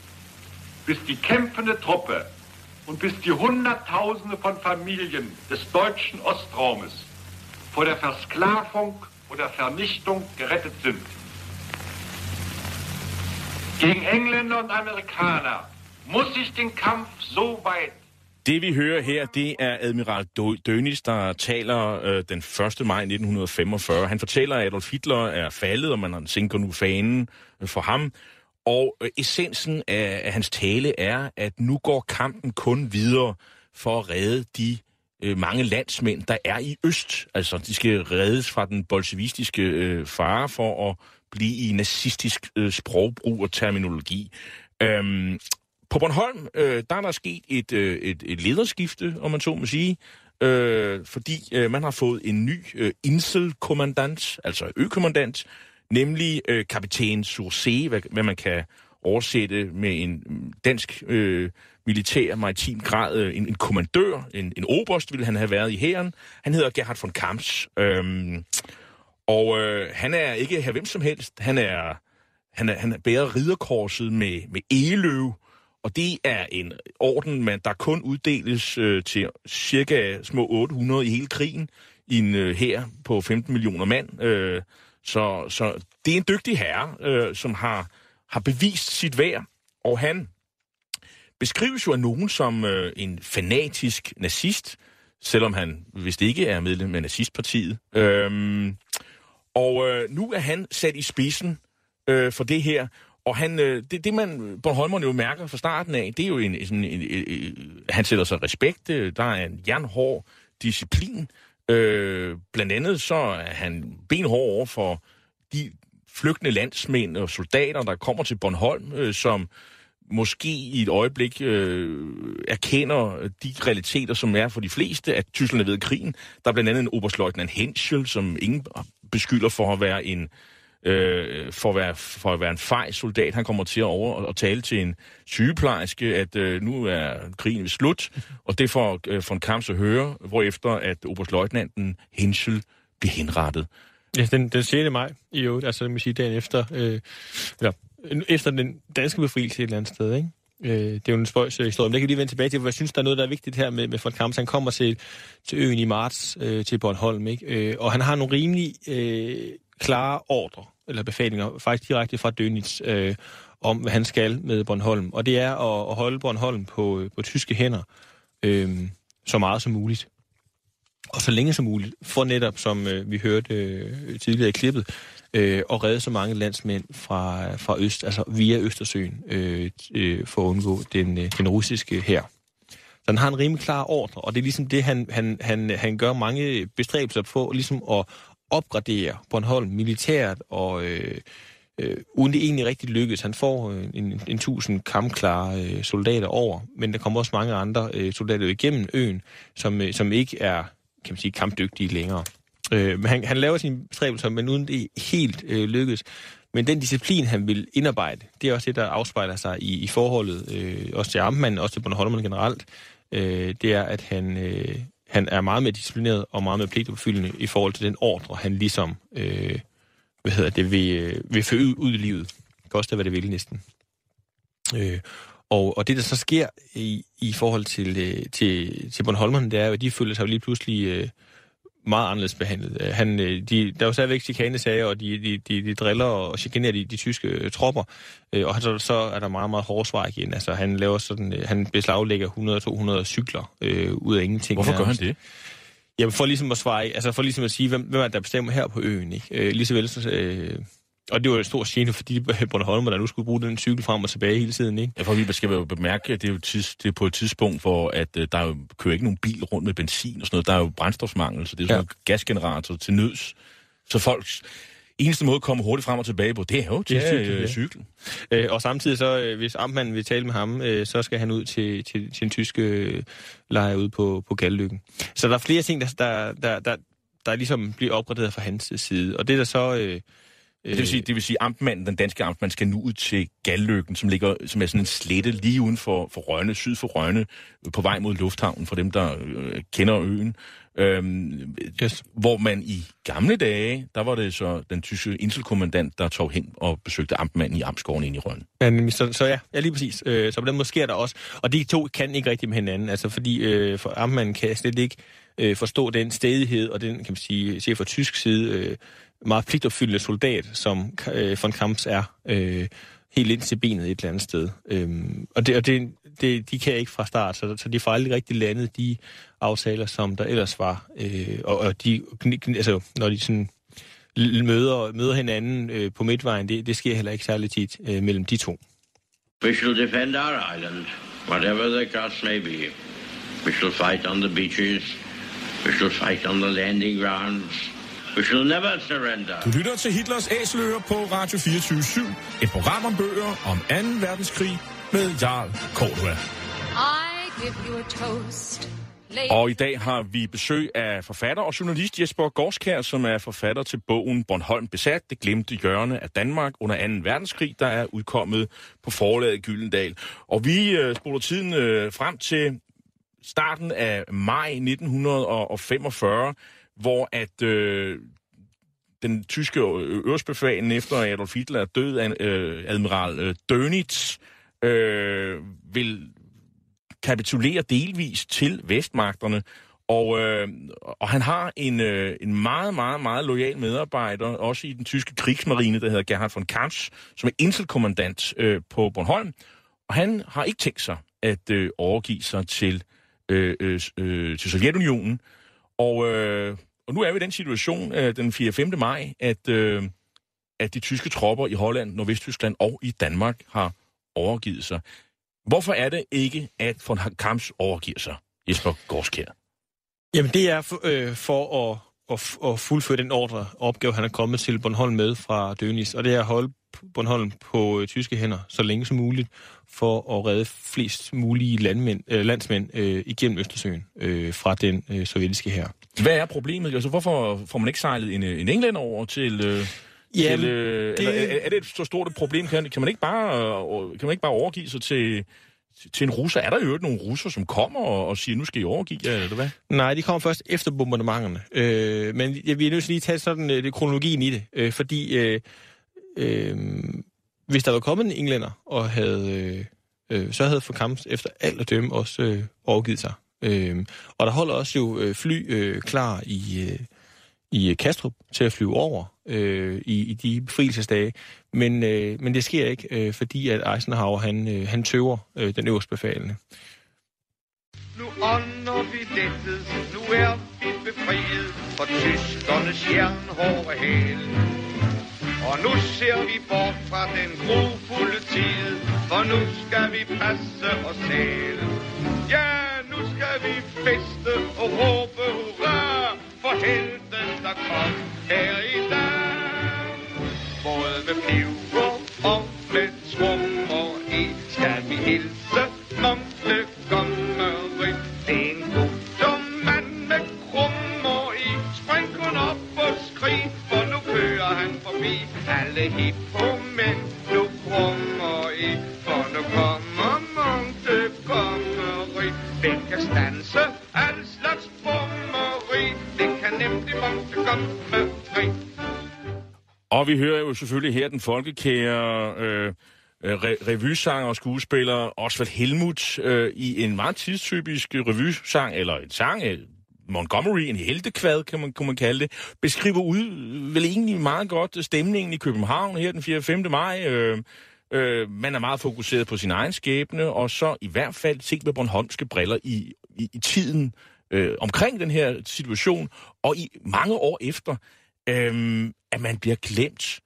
bis die kämpfende Truppe und bis die Hunderttausende von Familien des deutschen Ostraumes vor der Versklavung oder Vernichtung gerettet sind. Gegen Engländer und Amerikaner muss sich den Kampf so weit Det vi hører her, det er Admiral Dönis, der taler øh, den 1. maj 1945. Han fortæller, at Adolf Hitler er faldet, og man sænker nu fanen øh, for ham. Og øh, essensen af, af hans tale er, at nu går kampen kun videre for at redde de øh, mange landsmænd, der er i øst. Altså, de skal reddes fra den bolsjevistiske øh, fare for at blive i nazistisk øh, sprogbrug og terminologi. Øhm, på Bornholm, øh, der er der sket et, øh, et, et lederskifte, om man så må sige, øh, fordi øh, man har fået en ny øh, inselkommandant, altså økommandant, nemlig øh, kapitæn Sursé, hvad, hvad man kan oversætte med en dansk øh, militær maritim grad, øh, en, en kommandør, en, en oberst ville han have været i hæren. Han hedder Gerhard von Kamps. Øhm, og øh, han er ikke her hvem som helst. Han er han, er, han bærer ridderkorset med, med eløv, og det er en orden, man, der kun uddeles øh, til cirka små 800 i hele krigen, i en øh, her på 15 millioner mand. Øh, så, så det er en dygtig herre, øh, som har, har bevist sit værd, og han beskrives jo af nogen som øh, en fanatisk nazist, selvom han vist ikke er medlem af nazistpartiet. Øhm, og øh, nu er han sat i spidsen øh, for det her, og han, øh, det, det man Bornholmerne jo mærker fra starten af, det er jo en, sådan en, en, en han sætter sig respekt, øh, der er en jernhård disciplin. Øh, blandt andet så er han benhård over for de flygtende landsmænd og soldater, der kommer til Bornholm, øh, som måske i et øjeblik øh, erkender de realiteter, som er for de fleste, at Tyskland er ved krigen. Der er blandt andet en oberstløjtnant Henschel, som ingen beskylder for at være en øh, for, at være, for at være en fej soldat. Han kommer til at over og tale til en sygeplejerske, at øh, nu er krigen ved slut, og det får øh, von Kamps at høre, hvorefter at oberstløjtnanten Henschel bliver henrettet. Ja, den, den 6. maj i øvrigt, altså man sige dagen efter, øh, eller, efter den danske befrielse et eller andet sted, ikke? Øh, det er jo en spøjs øh, historie, men det kan lige vende tilbage til, for jeg synes, der er noget, der er vigtigt her med, med von Kamps. Han kommer til, til øen i marts øh, til Bornholm, ikke? Øh, og han har nogle rimelig øh, klare ordre, eller befalinger, faktisk direkte fra Dönitz, øh, om hvad han skal med Bornholm. Og det er at, at holde Bornholm på, øh, på tyske hænder øh, så meget som muligt. Og så længe som muligt, for netop, som øh, vi hørte øh, tidligere i klippet, øh, at redde så mange landsmænd fra, fra øst, altså via Østersøen, øh, øh, for at undgå den, øh, den russiske her. Så han har en rimelig klar ordre, og det er ligesom det, han, han, han, han gør mange bestræbelser på, ligesom at opgradere Bornholm militært, og øh, øh, uden det egentlig rigtig lykkes. Han får øh, en, en tusind kampklare øh, soldater over, men der kommer også mange andre øh, soldater igennem øen, som, øh, som ikke er kan man sige, kampdygtige længere. Øh, men han, han laver sine bestræbelser, men uden det helt øh, lykkes. Men den disciplin, han vil indarbejde, det er også det, der afspejler sig i, i forholdet, øh, også til Amtmanden, også til Bornholm generelt. Øh, det er, at han, øh, han er meget mere disciplineret og meget mere pligtopfyldende i forhold til den ordre, han ligesom, øh, hvad hedder det, vil, øh, vil føre ud i livet. Det kan også være, det vil næsten. Øh, og, og det, der så sker i, i forhold til, øh, til, til Bornholmerne, det er jo, at de føler sig jo lige pludselig øh, meget anderledes behandlet. Øh, han, øh, de, der er jo stadigvæk chikanesager, og de, de, de, de driller og chikanerer de, de tyske øh, tropper, og så, så er der meget, meget hårde svar igen. Altså, han laver sådan, han beslaglægger 100-200 cykler øh, ud af ingenting. Hvorfor gør han det? Jamen, for ligesom at svare, altså for ligesom at sige, hvem, hvem er der bestemmer her på øen, ikke? Øh, lige så vel, så, øh, og det var en stor gene, fordi Bornholm, der nu skulle bruge den cykel frem og tilbage hele tiden, ikke? Ja, for vi skal jo bemærke, at det er, jo tids, det er på et tidspunkt, hvor at, uh, der jo, kører ikke nogen bil rundt med benzin og sådan noget. Der er jo brændstofsmangel, så det er sådan ja. gasgenerator til nøds. Så folks eneste måde at komme hurtigt frem og tilbage på, det er jo til ja, cyklen. Øh, cyklen. Øh, og samtidig så, øh, hvis Amtmanden vil tale med ham, øh, så skal han ud til, til, til en tyske øh, lejr ude på, på Gallykken. Så der er flere ting, der, der, der, der, der ligesom bliver opgraderet fra hans side. Og det der så... Øh, det vil sige, det vil sige amtmanden, den danske amtmand, skal nu ud til Galløkken, som ligger som er sådan en slette lige uden for, for Rønne, syd for Rønne, på vej mod lufthavnen, for dem, der øh, kender øen. Øhm, yes. Hvor man i gamle dage, der var det så den tyske inselkommandant, der tog hen og besøgte amtmanden i Amtskoven ind i Rønne. Ja, så, så ja, ja, lige præcis. Øh, så på den måde sker der også. Og de to kan ikke rigtig med hinanden, altså fordi øh, for amtmanden kan slet ikke øh, forstå den stedighed og den, kan man sige, se fra tysk side, øh, meget pligtopfyldende soldat, som øh, von Kamps er, øh, helt ind til benet et eller andet sted. Øhm, og det, og det, det, de kan ikke fra start, så, så de får aldrig rigtig landet de aftaler, som der ellers var. Øh, og, og de, altså, når de sådan møder, møder hinanden øh, på midtvejen, det, det sker heller ikke særlig tit øh, mellem de to. We shall defend our island, whatever the cost may be. We shall fight on the beaches. We shall fight on the landing grounds. We shall never surrender. Du lytter til Hitlers Æseløer på Radio 24 /7. Et program om bøger om 2. verdenskrig med Jarl Cordua. I give you a toast. Og i dag har vi besøg af forfatter og journalist Jesper Gorskær, som er forfatter til bogen Bornholm besat, det glemte hjørne af Danmark under 2. verdenskrig, der er udkommet på forlaget Gyldendal. Og vi øh, spoler tiden øh, frem til starten af maj 1945, hvor at øh, den tyske øverstbefalen efter Adolf Hitler er død, øh, admiral øh, Dönitz, øh, vil kapitulere delvis til vestmagterne, og, øh, og han har en, øh, en meget, meget, meget lojal medarbejder, også i den tyske krigsmarine, der hedder Gerhard von Kamps, som er inselkommandant øh, på Bornholm. Og han har ikke tænkt sig at øh, overgive sig til, øh, øh, øh til Sovjetunionen. Og, øh, og nu er vi i den situation øh, den 4. 5. maj, at, øh, at de tyske tropper i Holland, Nordvesttyskland og i Danmark har overgivet sig. Hvorfor er det ikke, at von Kamps overgiver sig, Jesper Gorskjær? Jamen, det er for, øh, for at, at, at fuldføre den ordre opgave, han er kommet til Bornholm med fra Dönis, og det er at holde Bornholm på øh, tyske hænder så længe som muligt, for at redde flest mulige landmænd, øh, landsmænd øh, igennem Østersøen øh, fra den øh, sovjetiske her. Hvad er problemet? Altså, hvorfor får man ikke sejlet en, en englænder over til... Øh... Jamen, til, øh, det... eller, er, er det et så stort et problem? Kan, kan, man ikke bare, øh, kan man ikke bare overgive sig til, til en russer? Er der jo nogle russer, som kommer og, og siger, nu skal I overgive jer, eller hvad? Nej, de kommer først efter bombardementerne. Øh, men jeg er nødt til lige at tage sådan øh, det, kronologien i det, øh, fordi øh, øh, hvis der var kommet en englænder og havde, øh, øh, så havde for kamp efter alt at dømme også øh, overgivet sig. Øh, og der holder også jo øh, fly øh, klar i, øh, i øh, Kastrup til at flyve over øh, i, i de befrielsesdage. Men, øh, men det sker ikke, øh, fordi at Eisenhower han, øh, han tøver øh, den øverste befalende. Nu ånder vi lettet, nu er vi befriet for tyskernes jernhårde hæl. Og nu ser vi bort fra den grofulde tid, for nu skal vi passe os selv. Ja, nu skal vi feste og råbe hurra for helten, der kom her i dag. Både med peber og med trummer i skal vi hilse Montgomery. Det kører han forbi. Alle hippomænd. nu krummer i. For nu kommer Montgomery. Hvem kan stanse al slags brummeri. Det kan nemlig Kongeri Og vi hører jo selvfølgelig her den folkekære øh, øh re- revysanger og skuespiller Osvald Helmut øh, i en meget tidstypisk revysang, eller en sang, Montgomery, en heltekvad, kan man, kan man kalde det, beskriver ud vel egentlig meget godt stemningen i København her den 4. 5. maj. Øh, øh, man er meget fokuseret på sin egen skæbne, og så i hvert fald set med Bornholmske briller i, i, i tiden øh, omkring den her situation, og i mange år efter, øh, at man bliver glemt.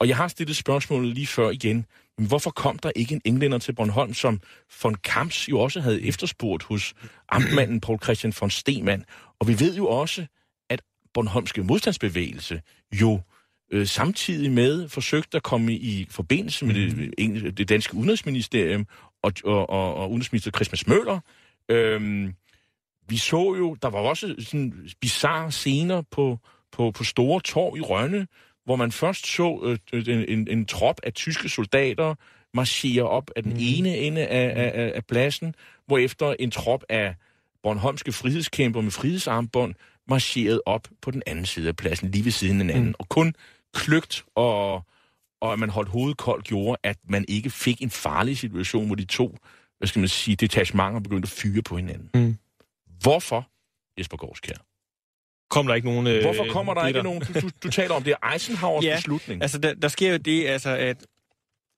Og jeg har stillet spørgsmålet lige før igen. Hvorfor kom der ikke en englænder til Bornholm, som von Kamps jo også havde efterspurgt hos amtmanden Paul Christian von Stemann? Og vi ved jo også, at Bornholmske modstandsbevægelse jo øh, samtidig med forsøgte at komme i forbindelse med det, det danske udenrigsministerium og, og, og, og udenrigsminister Christmas Møller. Øhm, vi så jo, der var også sådan bizarre scener på, på, på Store Torv i Rønne, hvor man først så øh, en, en, en trop af tyske soldater marchere op af den mm. ene ende af, af, af pladsen, efter en trop af Bornholmske frihedskæmper med frihedsarmbånd marcherede op på den anden side af pladsen, lige ved siden af hinanden. Mm. Og kun kløgt og, og at man holdt hovedet koldt gjorde, at man ikke fik en farlig situation, hvor de to, hvad skal man sige, detachementer begyndte at fyre på hinanden. Mm. Hvorfor, Jesper Gårdskjær, kom der ikke nogen... Øh, Hvorfor kommer der britter. ikke nogen... Du, du, du taler om, det er Eisenhowers Ja, beslutning. Altså, der, der sker jo det, altså, at,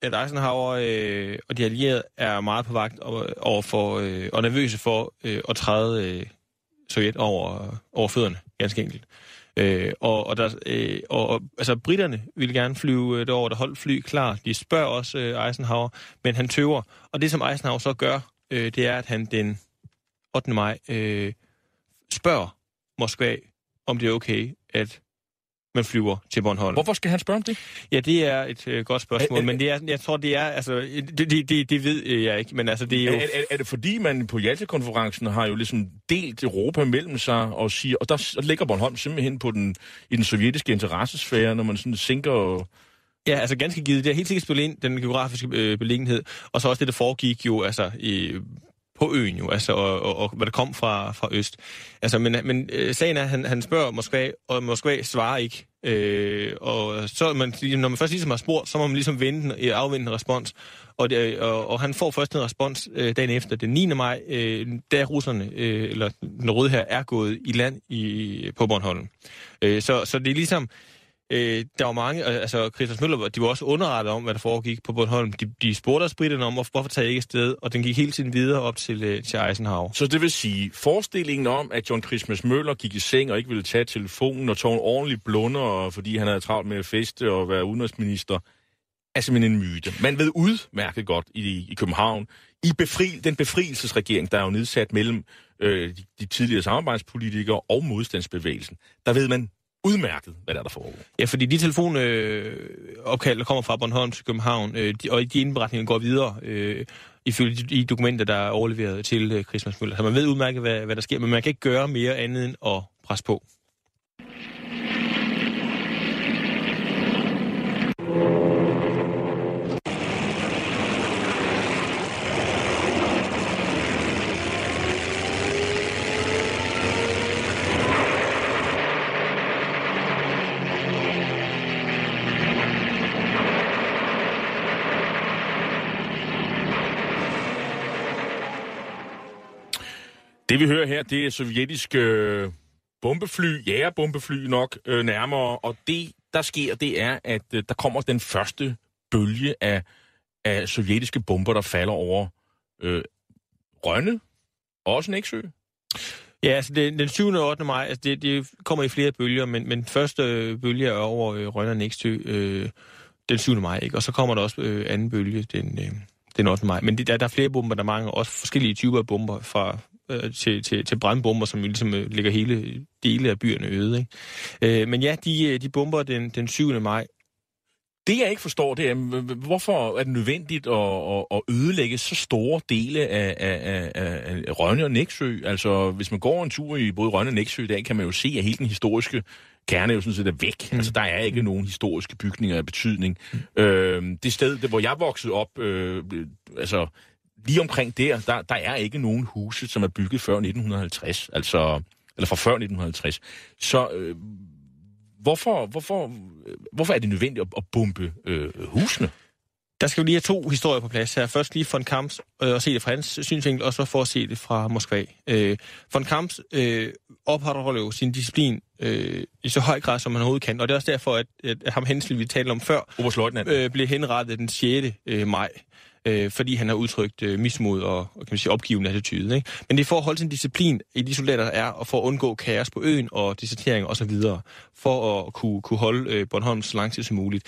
at Eisenhower øh, og de allierede er meget på vagt over, over for, øh, og nervøse for øh, at træde øh, Sovjet over, over fødderne, ganske enkelt. Øh, og, og, der, øh, og, og altså, britterne ville gerne flyve øh, derover, der holdt fly klar. De spørger også øh, Eisenhower, men han tøver. Og det, som Eisenhower så gør, øh, det er, at han den 8. maj øh, spørger Moskva, om det er okay, at man flyver til Bornholm. Hvorfor skal han spørge om det? Ja, det er et øh, godt spørgsmål, Er- men det er, jeg tror, det er, altså, det, det, det, det ved jeg ikke, men altså, det er jo... Er, er, er det fordi, man på Jalta-konferencen har jo ligesom delt Europa mellem sig og siger, og der ligger Bornholm simpelthen på den, i den sovjetiske interessesfære, når man sådan sænker... Ja, altså ganske givet. Det har helt sikkert spillet ind, den geografiske øh, beliggenhed, og så også det, der foregik jo, altså, i, på øen jo, altså, og, og, og hvad der kom fra, fra øst. Altså, men, men øh, sagen er, at han, han spørger Moskva, og Moskva svarer ikke. Øh, og så man, når man først ligesom har spurgt, så må man ligesom vente, øh, afvente en respons. Og, det, øh, og, og han får først en respons øh, dagen efter, den 9. maj, øh, da russerne, øh, eller den røde her, er gået i land i, på Bornholm. Øh, så, så det er ligesom, Øh, Øh, der var mange, altså Christian Møller, de var også underrettet om, hvad der foregik på Bornholm. De, de spurgte også britterne om, hvorfor, hvorfor tager I ikke afsted, og den gik hele tiden videre op til, øh, til Eisenhower. Så det vil sige, forestillingen om, at John Christmas Møller gik i seng og ikke ville tage telefonen og tog en ordentlig blunder, fordi han havde travlt med at feste og være udenrigsminister, er simpelthen en myte. Man ved udmærket godt i, i København, i befri, den befrielsesregering, der er jo nedsat mellem øh, de, de tidligere samarbejdspolitikere og modstandsbevægelsen, der ved man udmærket, hvad der er, der foregår. Ja, fordi de telefonopkald, der kommer fra Bornholm til København, øh, de, og de indberetninger går videre, øh, ifølge de, de dokumenter, der er overleveret til øh, Christmas Møller. Så man ved udmærket, hvad, hvad der sker, men man kan ikke gøre mere andet end at presse på. Det vi hører her, det er sovjetiske øh, bombefly, jægerbombefly nok øh, nærmere, og det, der sker, det er, at øh, der kommer den første bølge af, af sovjetiske bomber, der falder over øh, Rønne, også Næksø. Ja, altså det, den 7. og 8. maj, altså det, det kommer i flere bølger, men, men første øh, bølge er over øh, Rønne og Næksø øh, den 7. maj, ikke? og så kommer der også øh, anden bølge den, øh, den 8. maj. Men det, der, der er flere bomber, der mange, også forskellige typer af bomber, fra øh, til, til, til brandbomber, som jo ligesom øh, lægger hele dele af byerne øde. Ikke? Øh, men ja, de, øh, de bomber den, den 7. maj. Det jeg ikke forstår, det er, hvorfor er det nødvendigt at, at, at ødelægge så store dele af, af, af, af Rønne og Næksø? Altså, hvis man går en tur i både Rønne og Næksø i dag, kan man jo se, at hele den historiske kerne jo sådan set er væk. Mm. Altså, der er ikke nogen historiske bygninger af betydning. Mm. Øh, det sted, det, hvor jeg voksede op, øh, altså, lige omkring der, der, der er ikke nogen huse, som er bygget før 1950, altså, eller fra før 1950. Så øh, hvorfor, hvorfor, hvorfor er det nødvendigt at, at bombe øh, husene? Der skal vi lige have to historier på plads her. Først lige von Kamps, øh, og se det fra hans synsvinkel, og så for at se det fra Moskva. Øh, von Kamps øh, opretholder jo sin disciplin øh, i så høj grad, som han overhovedet kan. Og det er også derfor, at, at ham Hensel, vi talte om før, øh, blev henrettet den 6. Øh, maj. Øh, fordi han har udtrykt øh, mismod og, og kan man sige, opgivende attitude. Ikke? Men det er for at holde sin disciplin i de soldater, der er, og for at undgå kaos på øen og desertering osv., for at kunne, kunne holde øh, Bornholm så lang tid som muligt.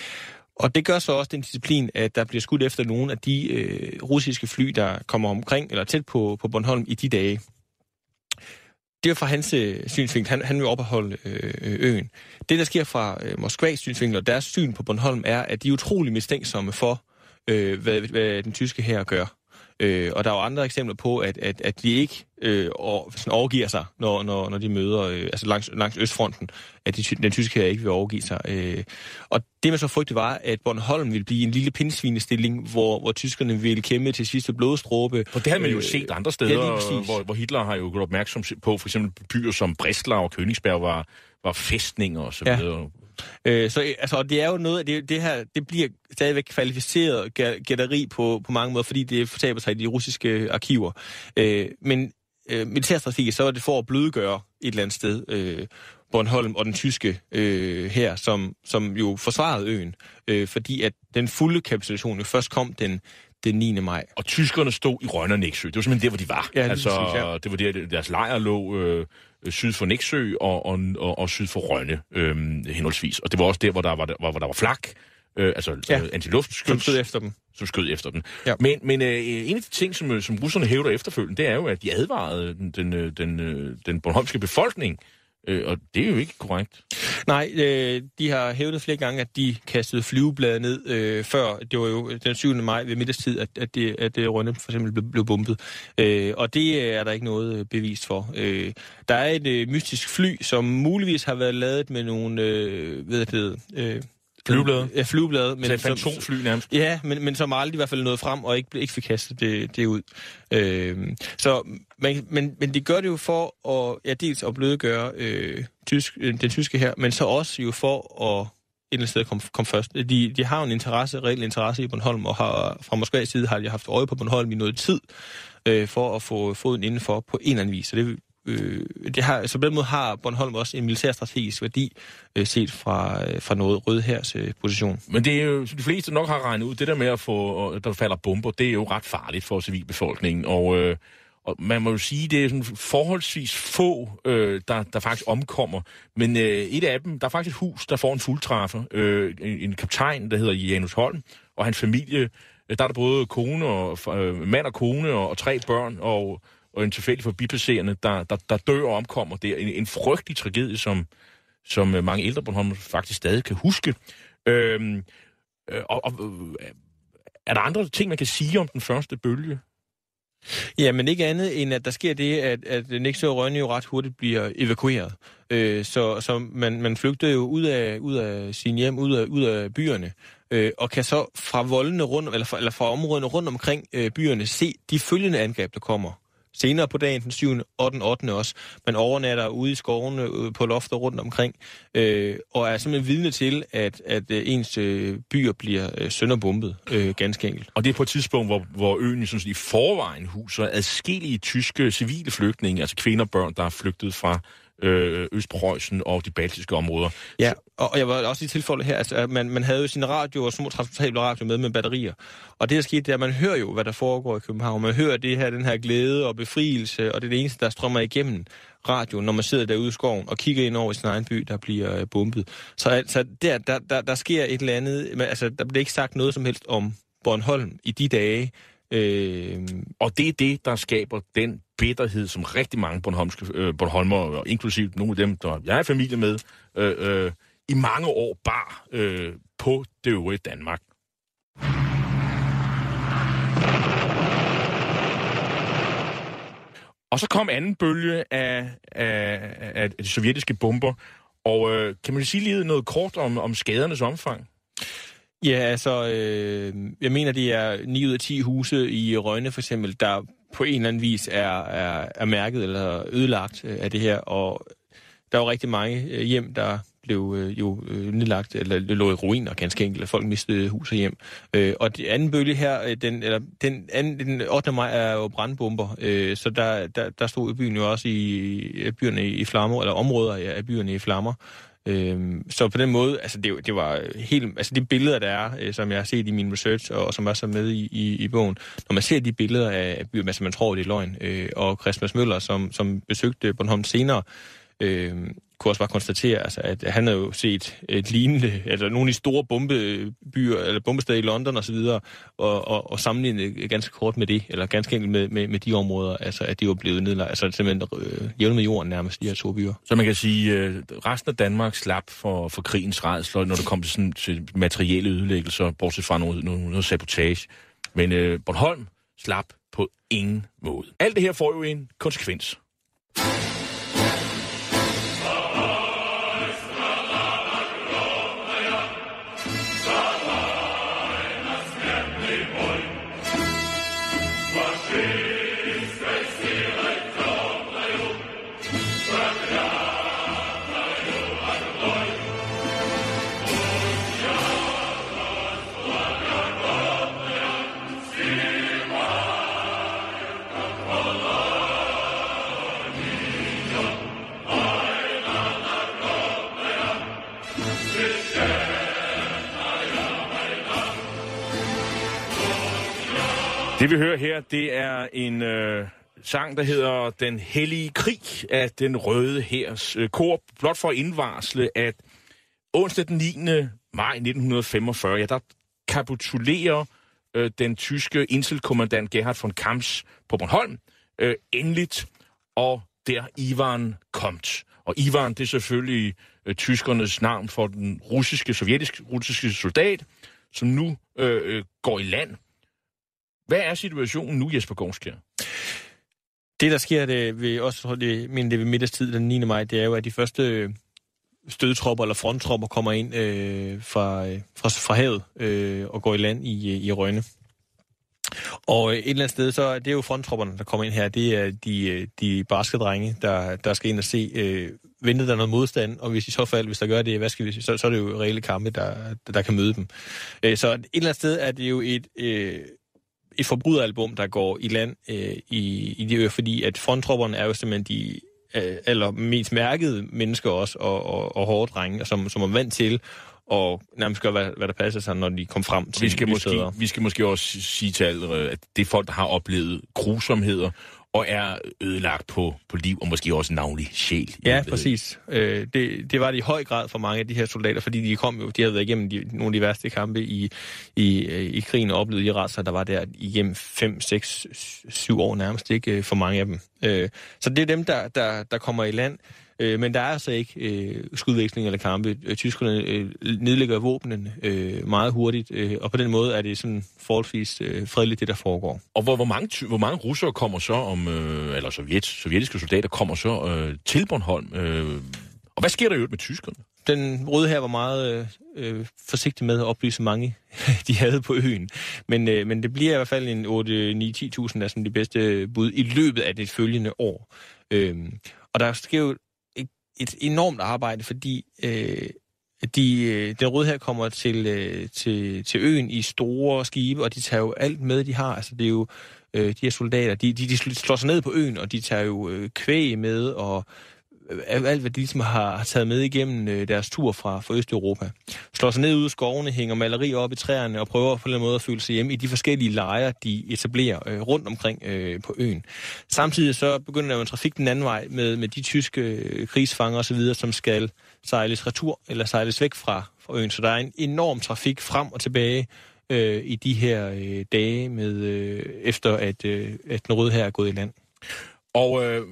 Og det gør så også den disciplin, at der bliver skudt efter nogle af de øh, russiske fly, der kommer omkring eller tæt på, på Bornholm i de dage. Det er fra hans øh, synsvinkel. Han, han vil opholde øh, øen. Det, der sker fra øh, Moskvas synsvinkel og deres syn på Bornholm, er, at de er utrolig mistænksomme for, øh, hvad, hvad den tyske her gør. Øh, og der er jo andre eksempler på, at, at, at de ikke øh, over, sådan overgiver sig, når, når, når de møder, øh, altså langs, langs Østfronten, at de, den tyske her ikke vil overgive sig. Øh, og det, man så frygtede, var, at Bornholm ville blive en lille pindsvinestilling, hvor, hvor tyskerne ville kæmpe til sidste blodstråbe. For det har man jo Øh, set andre steder, ja, hvor, hvor Hitler har jo gjort opmærksom på, for eksempel byer som Breslau og Königsberg var, var fæstninger og så videre. Øh, så altså, det er jo noget af det, det her, det bliver stadigvæk kvalificeret gæ- gætteri på, på mange måder, fordi det fortaber sig i de russiske arkiver. Øh, men øh, militærstrategi, så er det for at blødgøre et eller andet sted øh, Bornholm og den tyske øh, her, som, som jo forsvarede øen, øh, fordi at den fulde kapitulation jo først kom den, den 9. maj. Og tyskerne stod i Rønne og Næksø. Det var simpelthen der, hvor de var. Ja, lige altså, præcis, ja. det var der, deres lejr lå øh, syd for Næksø og, og, og, og syd for Rønne, øh, henholdsvis. Og det var også der, hvor der var, hvor, hvor der var flak, øh, altså Ja. ja. antiluftskyts. Som stod efter dem. som skød efter den. Ja. Men, men øh, en af de ting, som, øh, som russerne hævder efterfølgende, det er jo, at de advarede den, den, øh, den, øh, den bornholmske befolkning, øh, og det er jo ikke korrekt. Nej, øh, de har hævdet flere gange, at de kastede flyveblade ned øh, før. Det var jo den 7. maj ved middagstid, at, at, det, at det Rønne for eksempel blev, blev bumpet. Øh, og det øh, er der ikke noget øh, bevis for. Øh, der er et øh, mystisk fly, som muligvis har været lavet med nogle, øh, hvad det, øh, Flyveblade? Ja, flyveblade. Men, så et fantomfly nærmest. Ja, men, men som aldrig i hvert fald nåede frem og ikke, ikke fik kastet det, det ud. Øh, så, men, men, men de gør det jo for at ja, dels at blødgøre øh, tysk, øh, den tyske her, men så også jo for at et eller andet sted komme kom først. De, de har en interesse, reel interesse i Bornholm, og har, fra Moskvas side har de haft øje på Bornholm i noget tid, øh, for at få foden indenfor på en eller anden vis. Så det, øh, det har, så på den måde har Bornholm også en militærstrategisk værdi, øh, set fra, øh, fra noget rød hers øh, position. Men det er jo, som de fleste nok har regnet ud, det der med at få, at der falder bomber, det er jo ret farligt for civilbefolkningen. Og, øh, og man må jo sige, det er sådan forholdsvis få, øh, der, der faktisk omkommer. Men øh, et af dem, der er faktisk et hus, der får en fuldtræffer. Øh, en, en kaptajn, der hedder Janus Holm, og hans familie, øh, der er der både kone og, øh, mand og kone og, og tre børn, og, og en tilfældig forbipasserende, der, der, der dør og omkommer der. En, en frygtelig tragedie, som, som øh, mange ældre Bornholm faktisk stadig kan huske. Øhm, øh, og, og, øh, er der andre ting, man kan sige om den første bølge? Ja, men ikke andet end, at der sker det, at, at Nexø og Rønne jo ret hurtigt bliver evakueret. Øh, så så man, man flygter jo ud af, ud af sin hjem, ud af, ud af byerne, øh, og kan så fra voldene rundt, eller fra, eller fra områderne rundt omkring øh, byerne se de følgende angreb, der kommer. Senere på dagen, den 7. og den 8. også. Man overnatter ude i skovene, øh, på lofter rundt omkring, øh, og er simpelthen vidne til, at, at øh, ens øh, byer bliver øh, sønderbombet, øh, ganske enkelt. Og det er på et tidspunkt, hvor, hvor øen jo sådan, i forvejen huser adskillige tyske civile flygtninge, altså kvinder og børn, der er flygtet fra øh, Østpreussen og de baltiske områder. Ja, og og jeg var også lige tilfælde her, altså, at man, man havde jo sin radio og små transportable radio med med batterier. Og det, der skete, det er, at man hører jo, hvad der foregår i København. Man hører det her, den her glæde og befrielse, og det er det eneste, der strømmer igennem radioen, når man sidder derude i skoven og kigger ind over i sin egen by, der bliver øh, bombet. Så altså, der, der, der, der sker et eller andet, men, altså, der bliver ikke sagt noget som helst om Bornholm i de dage. Øh, Og det er det, der skaber den bitterhed, som rigtig mange Bornholmske, øh, Bornholmer, og inklusive nogle af dem, der jeg er i familie med, øh, øh, i mange år bar øh, på det øvrige Danmark. Og så kom anden bølge af, af, af de sovjetiske bomber, og øh, kan man sige lige noget kort om, om skadernes omfang? Ja, altså, øh, jeg mener, det er 9 ud af 10 huse i Rønne for eksempel, der på en eller anden vis er, er, er mærket eller ødelagt øh, af det her, og der var rigtig mange øh, hjem, der blev øh, jo øh, nedlagt, eller lå i ruiner ganske enkelt, og folk mistede hus og hjem. Øh, og den anden bølge her, øh, den, eller, den, anden, den 8. maj er jo brandbomber, øh, så der, der, der stod byen jo også i, i byerne i flammer, eller områder ja, af byerne i flammer. Øhm, så på den måde, altså det, det var helt, altså de billeder, der er, øh, som jeg har set i min research, og, og som også er med i, i, i bogen, når man ser de billeder af af byen, altså man tror, det er løgn, øh, og Christmas Møller, som, som besøgte Bornholm senere, øh, kunne også bare konstatere, altså, at han havde jo set et lignende, altså nogle af de store bombebyer, eller bombesteder i London osv., og, og, og, og sammenligne ganske kort med det, eller ganske enkelt med, med, med de områder, altså at de var blevet nedlagt, altså simpelthen øh, jævnet med jorden nærmest, de her to byer. Så man kan sige, øh, resten af Danmark slap for, for krigens redsler, når det kom til, sådan, til materielle ødelæggelser, bortset fra noget, noget, noget sabotage. Men øh, Bornholm slap på ingen måde. Alt det her får jo en konsekvens. Det vi hører her, det er en øh, sang, der hedder Den Hellige Krig af den Røde Hærs øh, kor. Blot for at indvarsle, at onsdag den 9. maj 1945, ja, der kapitulerer øh, den tyske inselkommandant Gerhard von Kamps på Bornholm øh, endeligt, og der Ivan Komt. Og Ivan, det er selvfølgelig øh, tyskernes navn for den russiske, sovjetiske russiske soldat, som nu øh, øh, går i land. Hvad er situationen nu, Jesper Gårdskjær? Det, der sker det ved, også det, men det ved middagstid den 9. maj, det er jo, at de første øh, stødtropper eller fronttropper kommer ind øh, fra, øh, fra, fra havet øh, og går i land i, øh, i Rønne. Og et eller andet sted, så det er det jo fronttropperne, der kommer ind her. Det er de, de barske drenge, der, der skal ind og se, øh, venter der noget modstand, og hvis i så fald, hvis der gør det, hvad skal vi så, så er det jo reelle kampe, der, der kan møde dem. Øh, så et eller andet sted er det jo et, øh, et forbryderalbum, der går i land øh, i, i de øer, fordi at fronttropperne er jo simpelthen de øh, eller mest mærkede mennesker også, og, og, og hårde drenge, som, som er vant til og nærmest gøre, hvad, hvad der passer sig, når de kom frem til vi skal, måske, vi skal måske også sige til alle, at det er folk, der har oplevet grusomheder, og er ødelagt på, på liv, og måske også navnlig sjæl. Ja, præcis. Øh, det, det var det i høj grad for mange af de her soldater, fordi de kom jo, de havde været igennem de, nogle af de værste kampe i, i, i krigen og oplevet Irak, så der var der igennem 5, 6, 7 år nærmest, ikke for mange af dem. Øh, så det er dem, der, der, der kommer i land. Øh, men der er altså ikke øh, skudveksling eller kampe. Øh, tyskerne øh, nedlægger våbnen øh, meget hurtigt, øh, og på den måde er det sådan forholdsvis øh, fredeligt, det der foregår. Og hvor, hvor, mange, hvor mange russere kommer så, om, øh, eller sovjet, sovjetiske soldater kommer så øh, til Bornholm? Øh, og hvad sker der jo med tyskerne? Den røde her var meget øh, forsigtig med at oplyse mange, de havde på øen. Men, øh, men det bliver i hvert fald en 8-9-10.000 af sådan de bedste bud i løbet af det følgende år. Øh, og der sker jo et enormt arbejde, fordi øh, de, øh, den røde her kommer til, øh, til, til øen i store skibe, og de tager jo alt med, de har. Altså, det er jo øh, de her soldater, de, de, de slår sig ned på øen, og de tager jo øh, kvæg med, og alt, hvad de ligesom har, har taget med igennem øh, deres tur fra, fra Østeuropa. Slår sig ned ude i skovene, hænger malerier op i træerne og prøver på en måde at føle sig hjemme i de forskellige lejre, de etablerer øh, rundt omkring øh, på øen. Samtidig så begynder der jo en trafik den anden vej med, med de tyske øh, krigsfanger osv., som skal sejles retur eller sejles væk fra, fra øen. Så der er en enorm trafik frem og tilbage øh, i de her øh, dage, med øh, efter at, øh, at den røde her er gået i land. Og øh,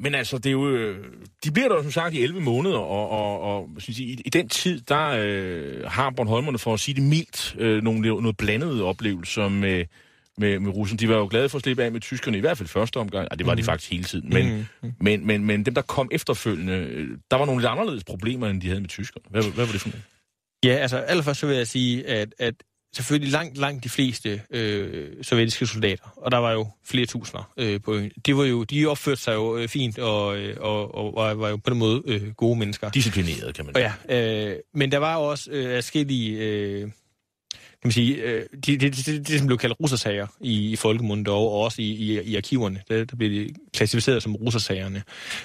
men altså, det er jo, øh, de bliver der som sagt i 11 måneder, og, og, og synes jeg, i, i den tid, der øh, har Bornholmerne, for at sige det mildt, øh, nogle, noget blandede oplevelser med, med, med russen. De var jo glade for at slippe af med tyskerne, i hvert fald første omgang, og det var mm. de mhm. faktisk hele tiden. Men, mm. men, men, men dem, der kom efterfølgende, øh, der var nogle lidt anderledes problemer, end de havde med tyskerne. Hvad, hvad var det for noget? Ja, altså allerførst så vil jeg sige, at, at selvfølgelig langt, langt de fleste øh, sovjetiske soldater, og der var jo flere tusinder øh, på øen, de, var jo, de opførte sig jo øh, fint og, øh, og, og var, var jo på den måde øh, gode mennesker. Disciplinerede, kan man sige. Ja, øh, men der var også øh, forskellige... Øh, kan man sige, øh, det, det, det, det, det, som blev kaldt russersager i, i folkemunden dog, og også i, i, i arkiverne. Der, der blev de klassificeret som russersagerne.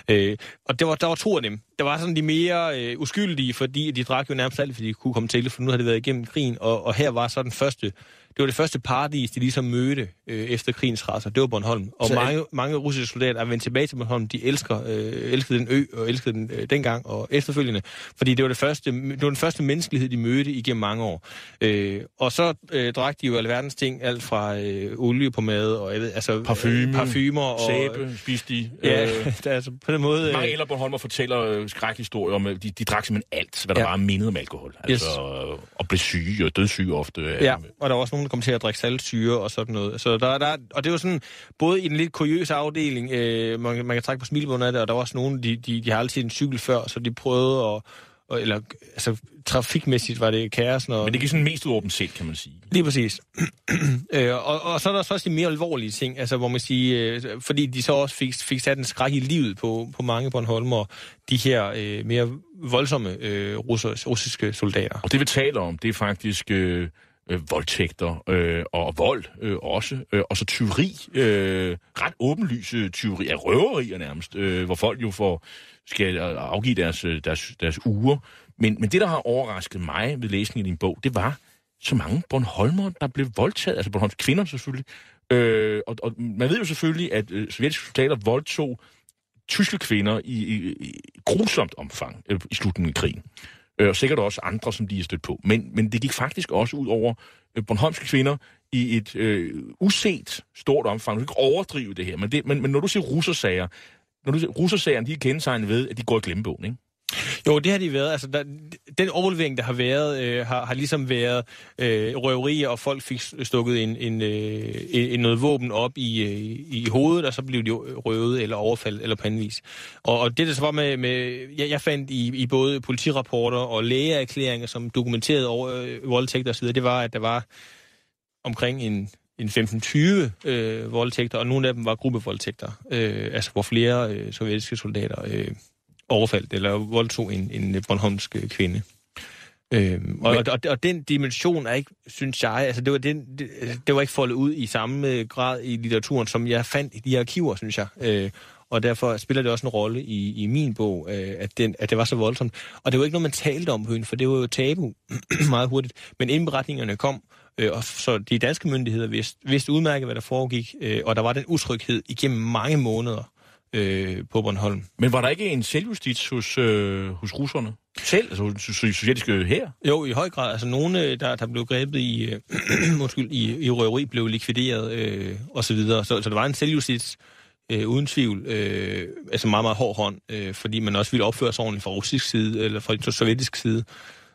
Øh, og det var, der var to af dem. Der var sådan de mere øh, uskyldige, fordi de drak jo nærmest alt, fordi de kunne komme til, for nu havde det været igennem krigen, og, og her var så den første det var det første paradis, de ligesom mødte øh, efter krigens raser. Det var Bornholm. Og så, mange, mange russiske soldater er vendt tilbage til Bornholm. De elsker, øh, elskede den ø, og elskede den øh, dengang og efterfølgende. Fordi det var, det, første, det var den første menneskelighed, de mødte igennem mange år. Øh, og så øh, drak de jo alverdens ting, alt fra øh, olie på mad, og jeg ved, altså, Parfume, øh, parfumer. Og, sæbe, spiste de. Ja, øh, altså på den måde... Mange ældre Bornholmer fortæller øh, skrækhistorier om, de, de drak simpelthen alt, hvad der ja. var mindet om alkohol. Altså, yes. og blev syge og dødssyge ofte. Ja, og der var også nogen, der kom til at drikke salt syre og sådan noget. Så der, der, og det var sådan, både i en lidt kuriøs afdeling, øh, man, man kan trække på smilebåndet af det, og der var også nogen, de, de, de har altid en cykel før, så de prøvede at og, eller altså, trafikmæssigt var det kaos. Når... Men det er sådan mest åbent set, kan man sige. Lige præcis. øh, og, og så er der så også de mere alvorlige ting, altså, hvor man siger, øh, fordi de så også fik, fik sat en skræk i livet på, på mange Bornholmer, de her øh, mere voldsomme øh, russer, russiske soldater. Og det vi taler om, det er faktisk... Øh øh, voldtægter øh, og vold øh, også, øh, og så tyveri, øh, ret åbenlyse tyveri af røverier nærmest, øh, hvor folk jo får skal øh, afgive deres, øh, deres, deres uger. Men, men det, der har overrasket mig ved læsningen i din bog, det var så mange Bornholmer, der blev voldtaget, altså Bornholms kvinder selvfølgelig, Øh, og, og man ved jo selvfølgelig, at øh, sovjetiske soldater voldtog tyske kvinder i, i, i grusomt omfang øh, i slutningen af krigen. Øh, og sikkert også andre, som de er stødt på. Men, men det gik faktisk også ud over øh, Bornholmske kvinder i et øh, uset stort omfang. Du kan ikke overdrive det her, men, det, men, men når du siger russersager, når du siger, russersagerne, de er kendetegnet ved, at de går i glemmebogen, ikke? Jo, det har de været. Altså, der, den overlevering, der har været, øh, har, har ligesom været øh, røverier, og folk fik stukket en, en, øh, en noget våben op i, øh, i hovedet, og så blev de røvet eller overfaldet, eller på anden vis. Og, og det, der så var med... med jeg, jeg fandt i, i både politirapporter og lægeerklæringer, som dokumenterede over, øh, voldtægter osv., det var, at der var omkring en en 15-20 øh, voldtægter, og nogle af dem var gruppevoldtægter, øh, altså hvor flere øh, sovjetiske soldater øh, overfaldt eller voldtog en, en Bornholmsk kvinde. Øhm, og, og, og den dimension er ikke, synes jeg, altså det var, den, det, det var ikke foldet ud i samme øh, grad i litteraturen, som jeg fandt i de arkiver, synes jeg. Øh, og derfor spiller det også en rolle i, i min bog, øh, at, den, at det var så voldsomt. Og det var ikke noget, man talte om på hende, for det var jo tabu meget hurtigt. Men indberetningerne kom, øh, og så de danske myndigheder vidste, vidste udmærket, hvad der foregik, øh, og der var den utryghed igennem mange måneder øh, på Bornholm. Men var der ikke en selvjustits hos, øh, hos russerne? Selv? Altså hos sovjetiske her? Jo, i høj grad. Altså nogle, øh, der, der blev grebet i, øh, undskyld, i, i røveri, blev likvideret øh, og så videre. Så, så der var en selvjustits øh, uden tvivl. Øh, altså meget, meget hård hånd, øh, fordi man også ville opføre sig ordentligt fra russisk side, eller fra sovjetisk side.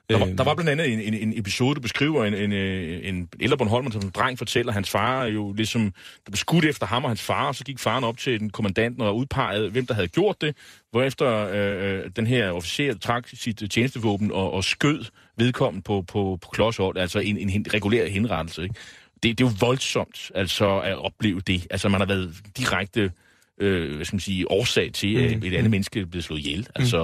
Der var, der var blandt andet en, en, en episode, der beskriver en, en, en ældre Bornholmer, som en dreng fortæller, at hans far jo ligesom, der blev skudt efter ham og hans far, og så gik faren op til den kommandanten og udpegede, hvem der havde gjort det, hvorefter øh, øh den her officer trak sit tjenestevåben og, og skød vedkommende på, på, på klodshold, altså en, en regulær henrettelse. Ikke? Det, det er jo voldsomt altså, at opleve det. Altså man har været direkte øh, hvad skal man sige, årsag til, at mm. et andet menneske blev slået ihjel. Mm. Altså...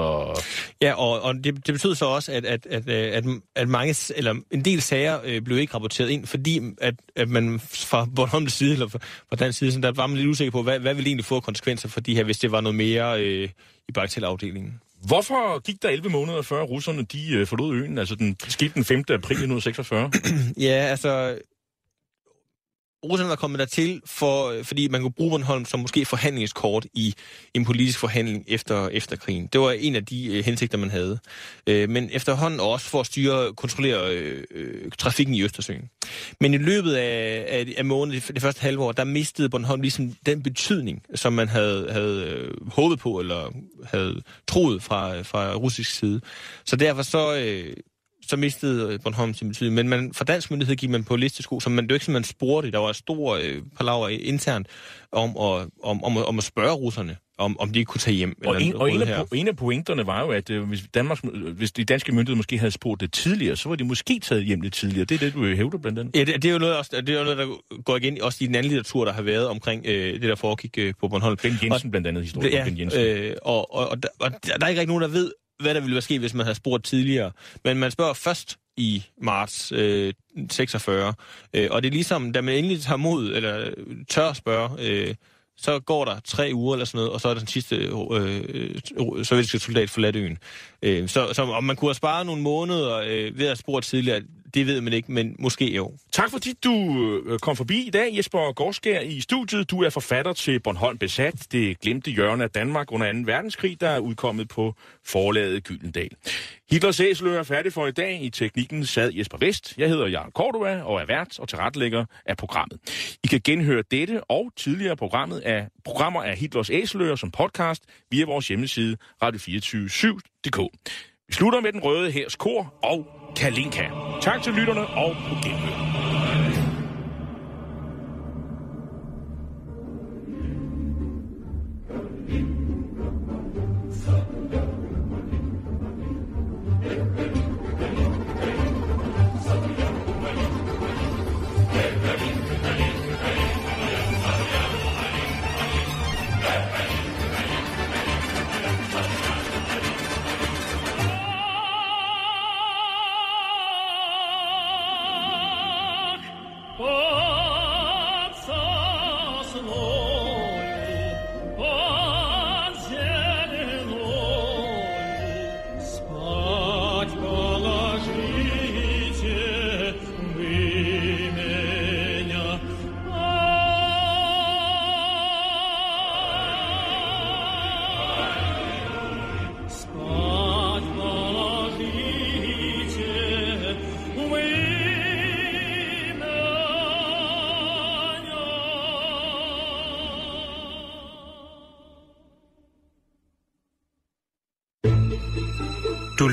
Ja, og, og det, det betyder så også, at, at, at, at, at mange, eller en del sager øh, blev ikke rapporteret ind, fordi at, at man fra Bornholms side, eller fra, fra den side, sådan, der var man lidt usikker på, hvad, hvad ville egentlig få konsekvenser for de her, hvis det var noget mere øh, i bagatelafdelingen. Hvorfor gik der 11 måneder før russerne de øh, forlod øen? Altså den skete den 5. april 1946? ja, altså Rusland var kommet dertil, for, øh, fordi man kunne bruge Bornholm som måske forhandlingskort i en politisk forhandling efter, efter krigen. Det var en af de øh, hensigter, man havde. Øh, men efterhånden også for at styre kontrollere øh, øh, trafikken i Østersøen. Men i løbet af, af, af måneden, det første halve år, der mistede Bornholm ligesom den betydning, som man havde, havde øh, håbet på, eller havde troet fra, fra russisk side. Så derfor så... Øh, så mistede øh, Bornholm sin betydning. Men man, fra dansk myndighed gik man på listesko, så man, det var ikke sådan, man spurgte. Der var stor øh, palaver internt om at, om, om, om at spørge russerne, om, om de ikke kunne tage hjem. Og, eller en, og en, af, en af pointerne var jo, at øh, hvis, Danmarks, hvis de danske myndigheder måske havde spurgt det tidligere, så var de måske taget hjem lidt tidligere. Det er det, du hævder blandt andet. Ja, det, det, er jo noget, også, det er jo noget, der går igen også i den anden litteratur, der har været omkring øh, det, der foregik øh, på Bornholm. Ben Jensen og, blandt andet, historien ja, Ben Jensen. Øh, og, og, og, der, og der er ikke rigtig nogen, der ved, hvad der ville være sket, hvis man havde spurgt tidligere. Men man spørger først i marts øh, 46. Øh, og det er ligesom, da man endelig tager mod, eller tør spørge, øh, så går der tre uger eller sådan noget, og så er den sidste øh, øh, sovjetiske soldat forladt øen. Øh, så, så om man kunne have sparet nogle måneder øh, ved at spore tidligere, det ved man ikke, men måske jo. Tak fordi du øh, kom forbi i dag, Jesper Gårdskær i studiet. Du er forfatter til Bornholm Besat, det glemte hjørne af Danmark under 2. verdenskrig, der er udkommet på forlaget Gyldendal. Hitlers æsler er færdig for i dag. I teknikken sad Jesper Vest. Jeg hedder Jarl Cordova og er vært og tilrettelægger af programmet. I kan genhøre dette og tidligere programmet af, programmer af Hitlers Æseløer som podcast via vores hjemmeside radio247.dk. Vi slutter med den røde hærs kor og Kalinka. Tak til lytterne og på genhør.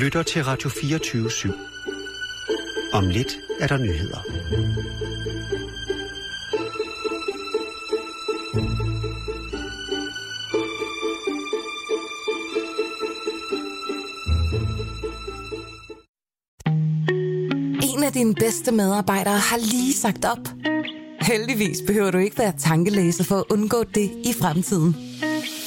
Lytter til Radio 24 /7. Om lidt er der nyheder. En af dine bedste medarbejdere har lige sagt op. Heldigvis behøver du ikke være tankelæser for at undgå det i fremtiden.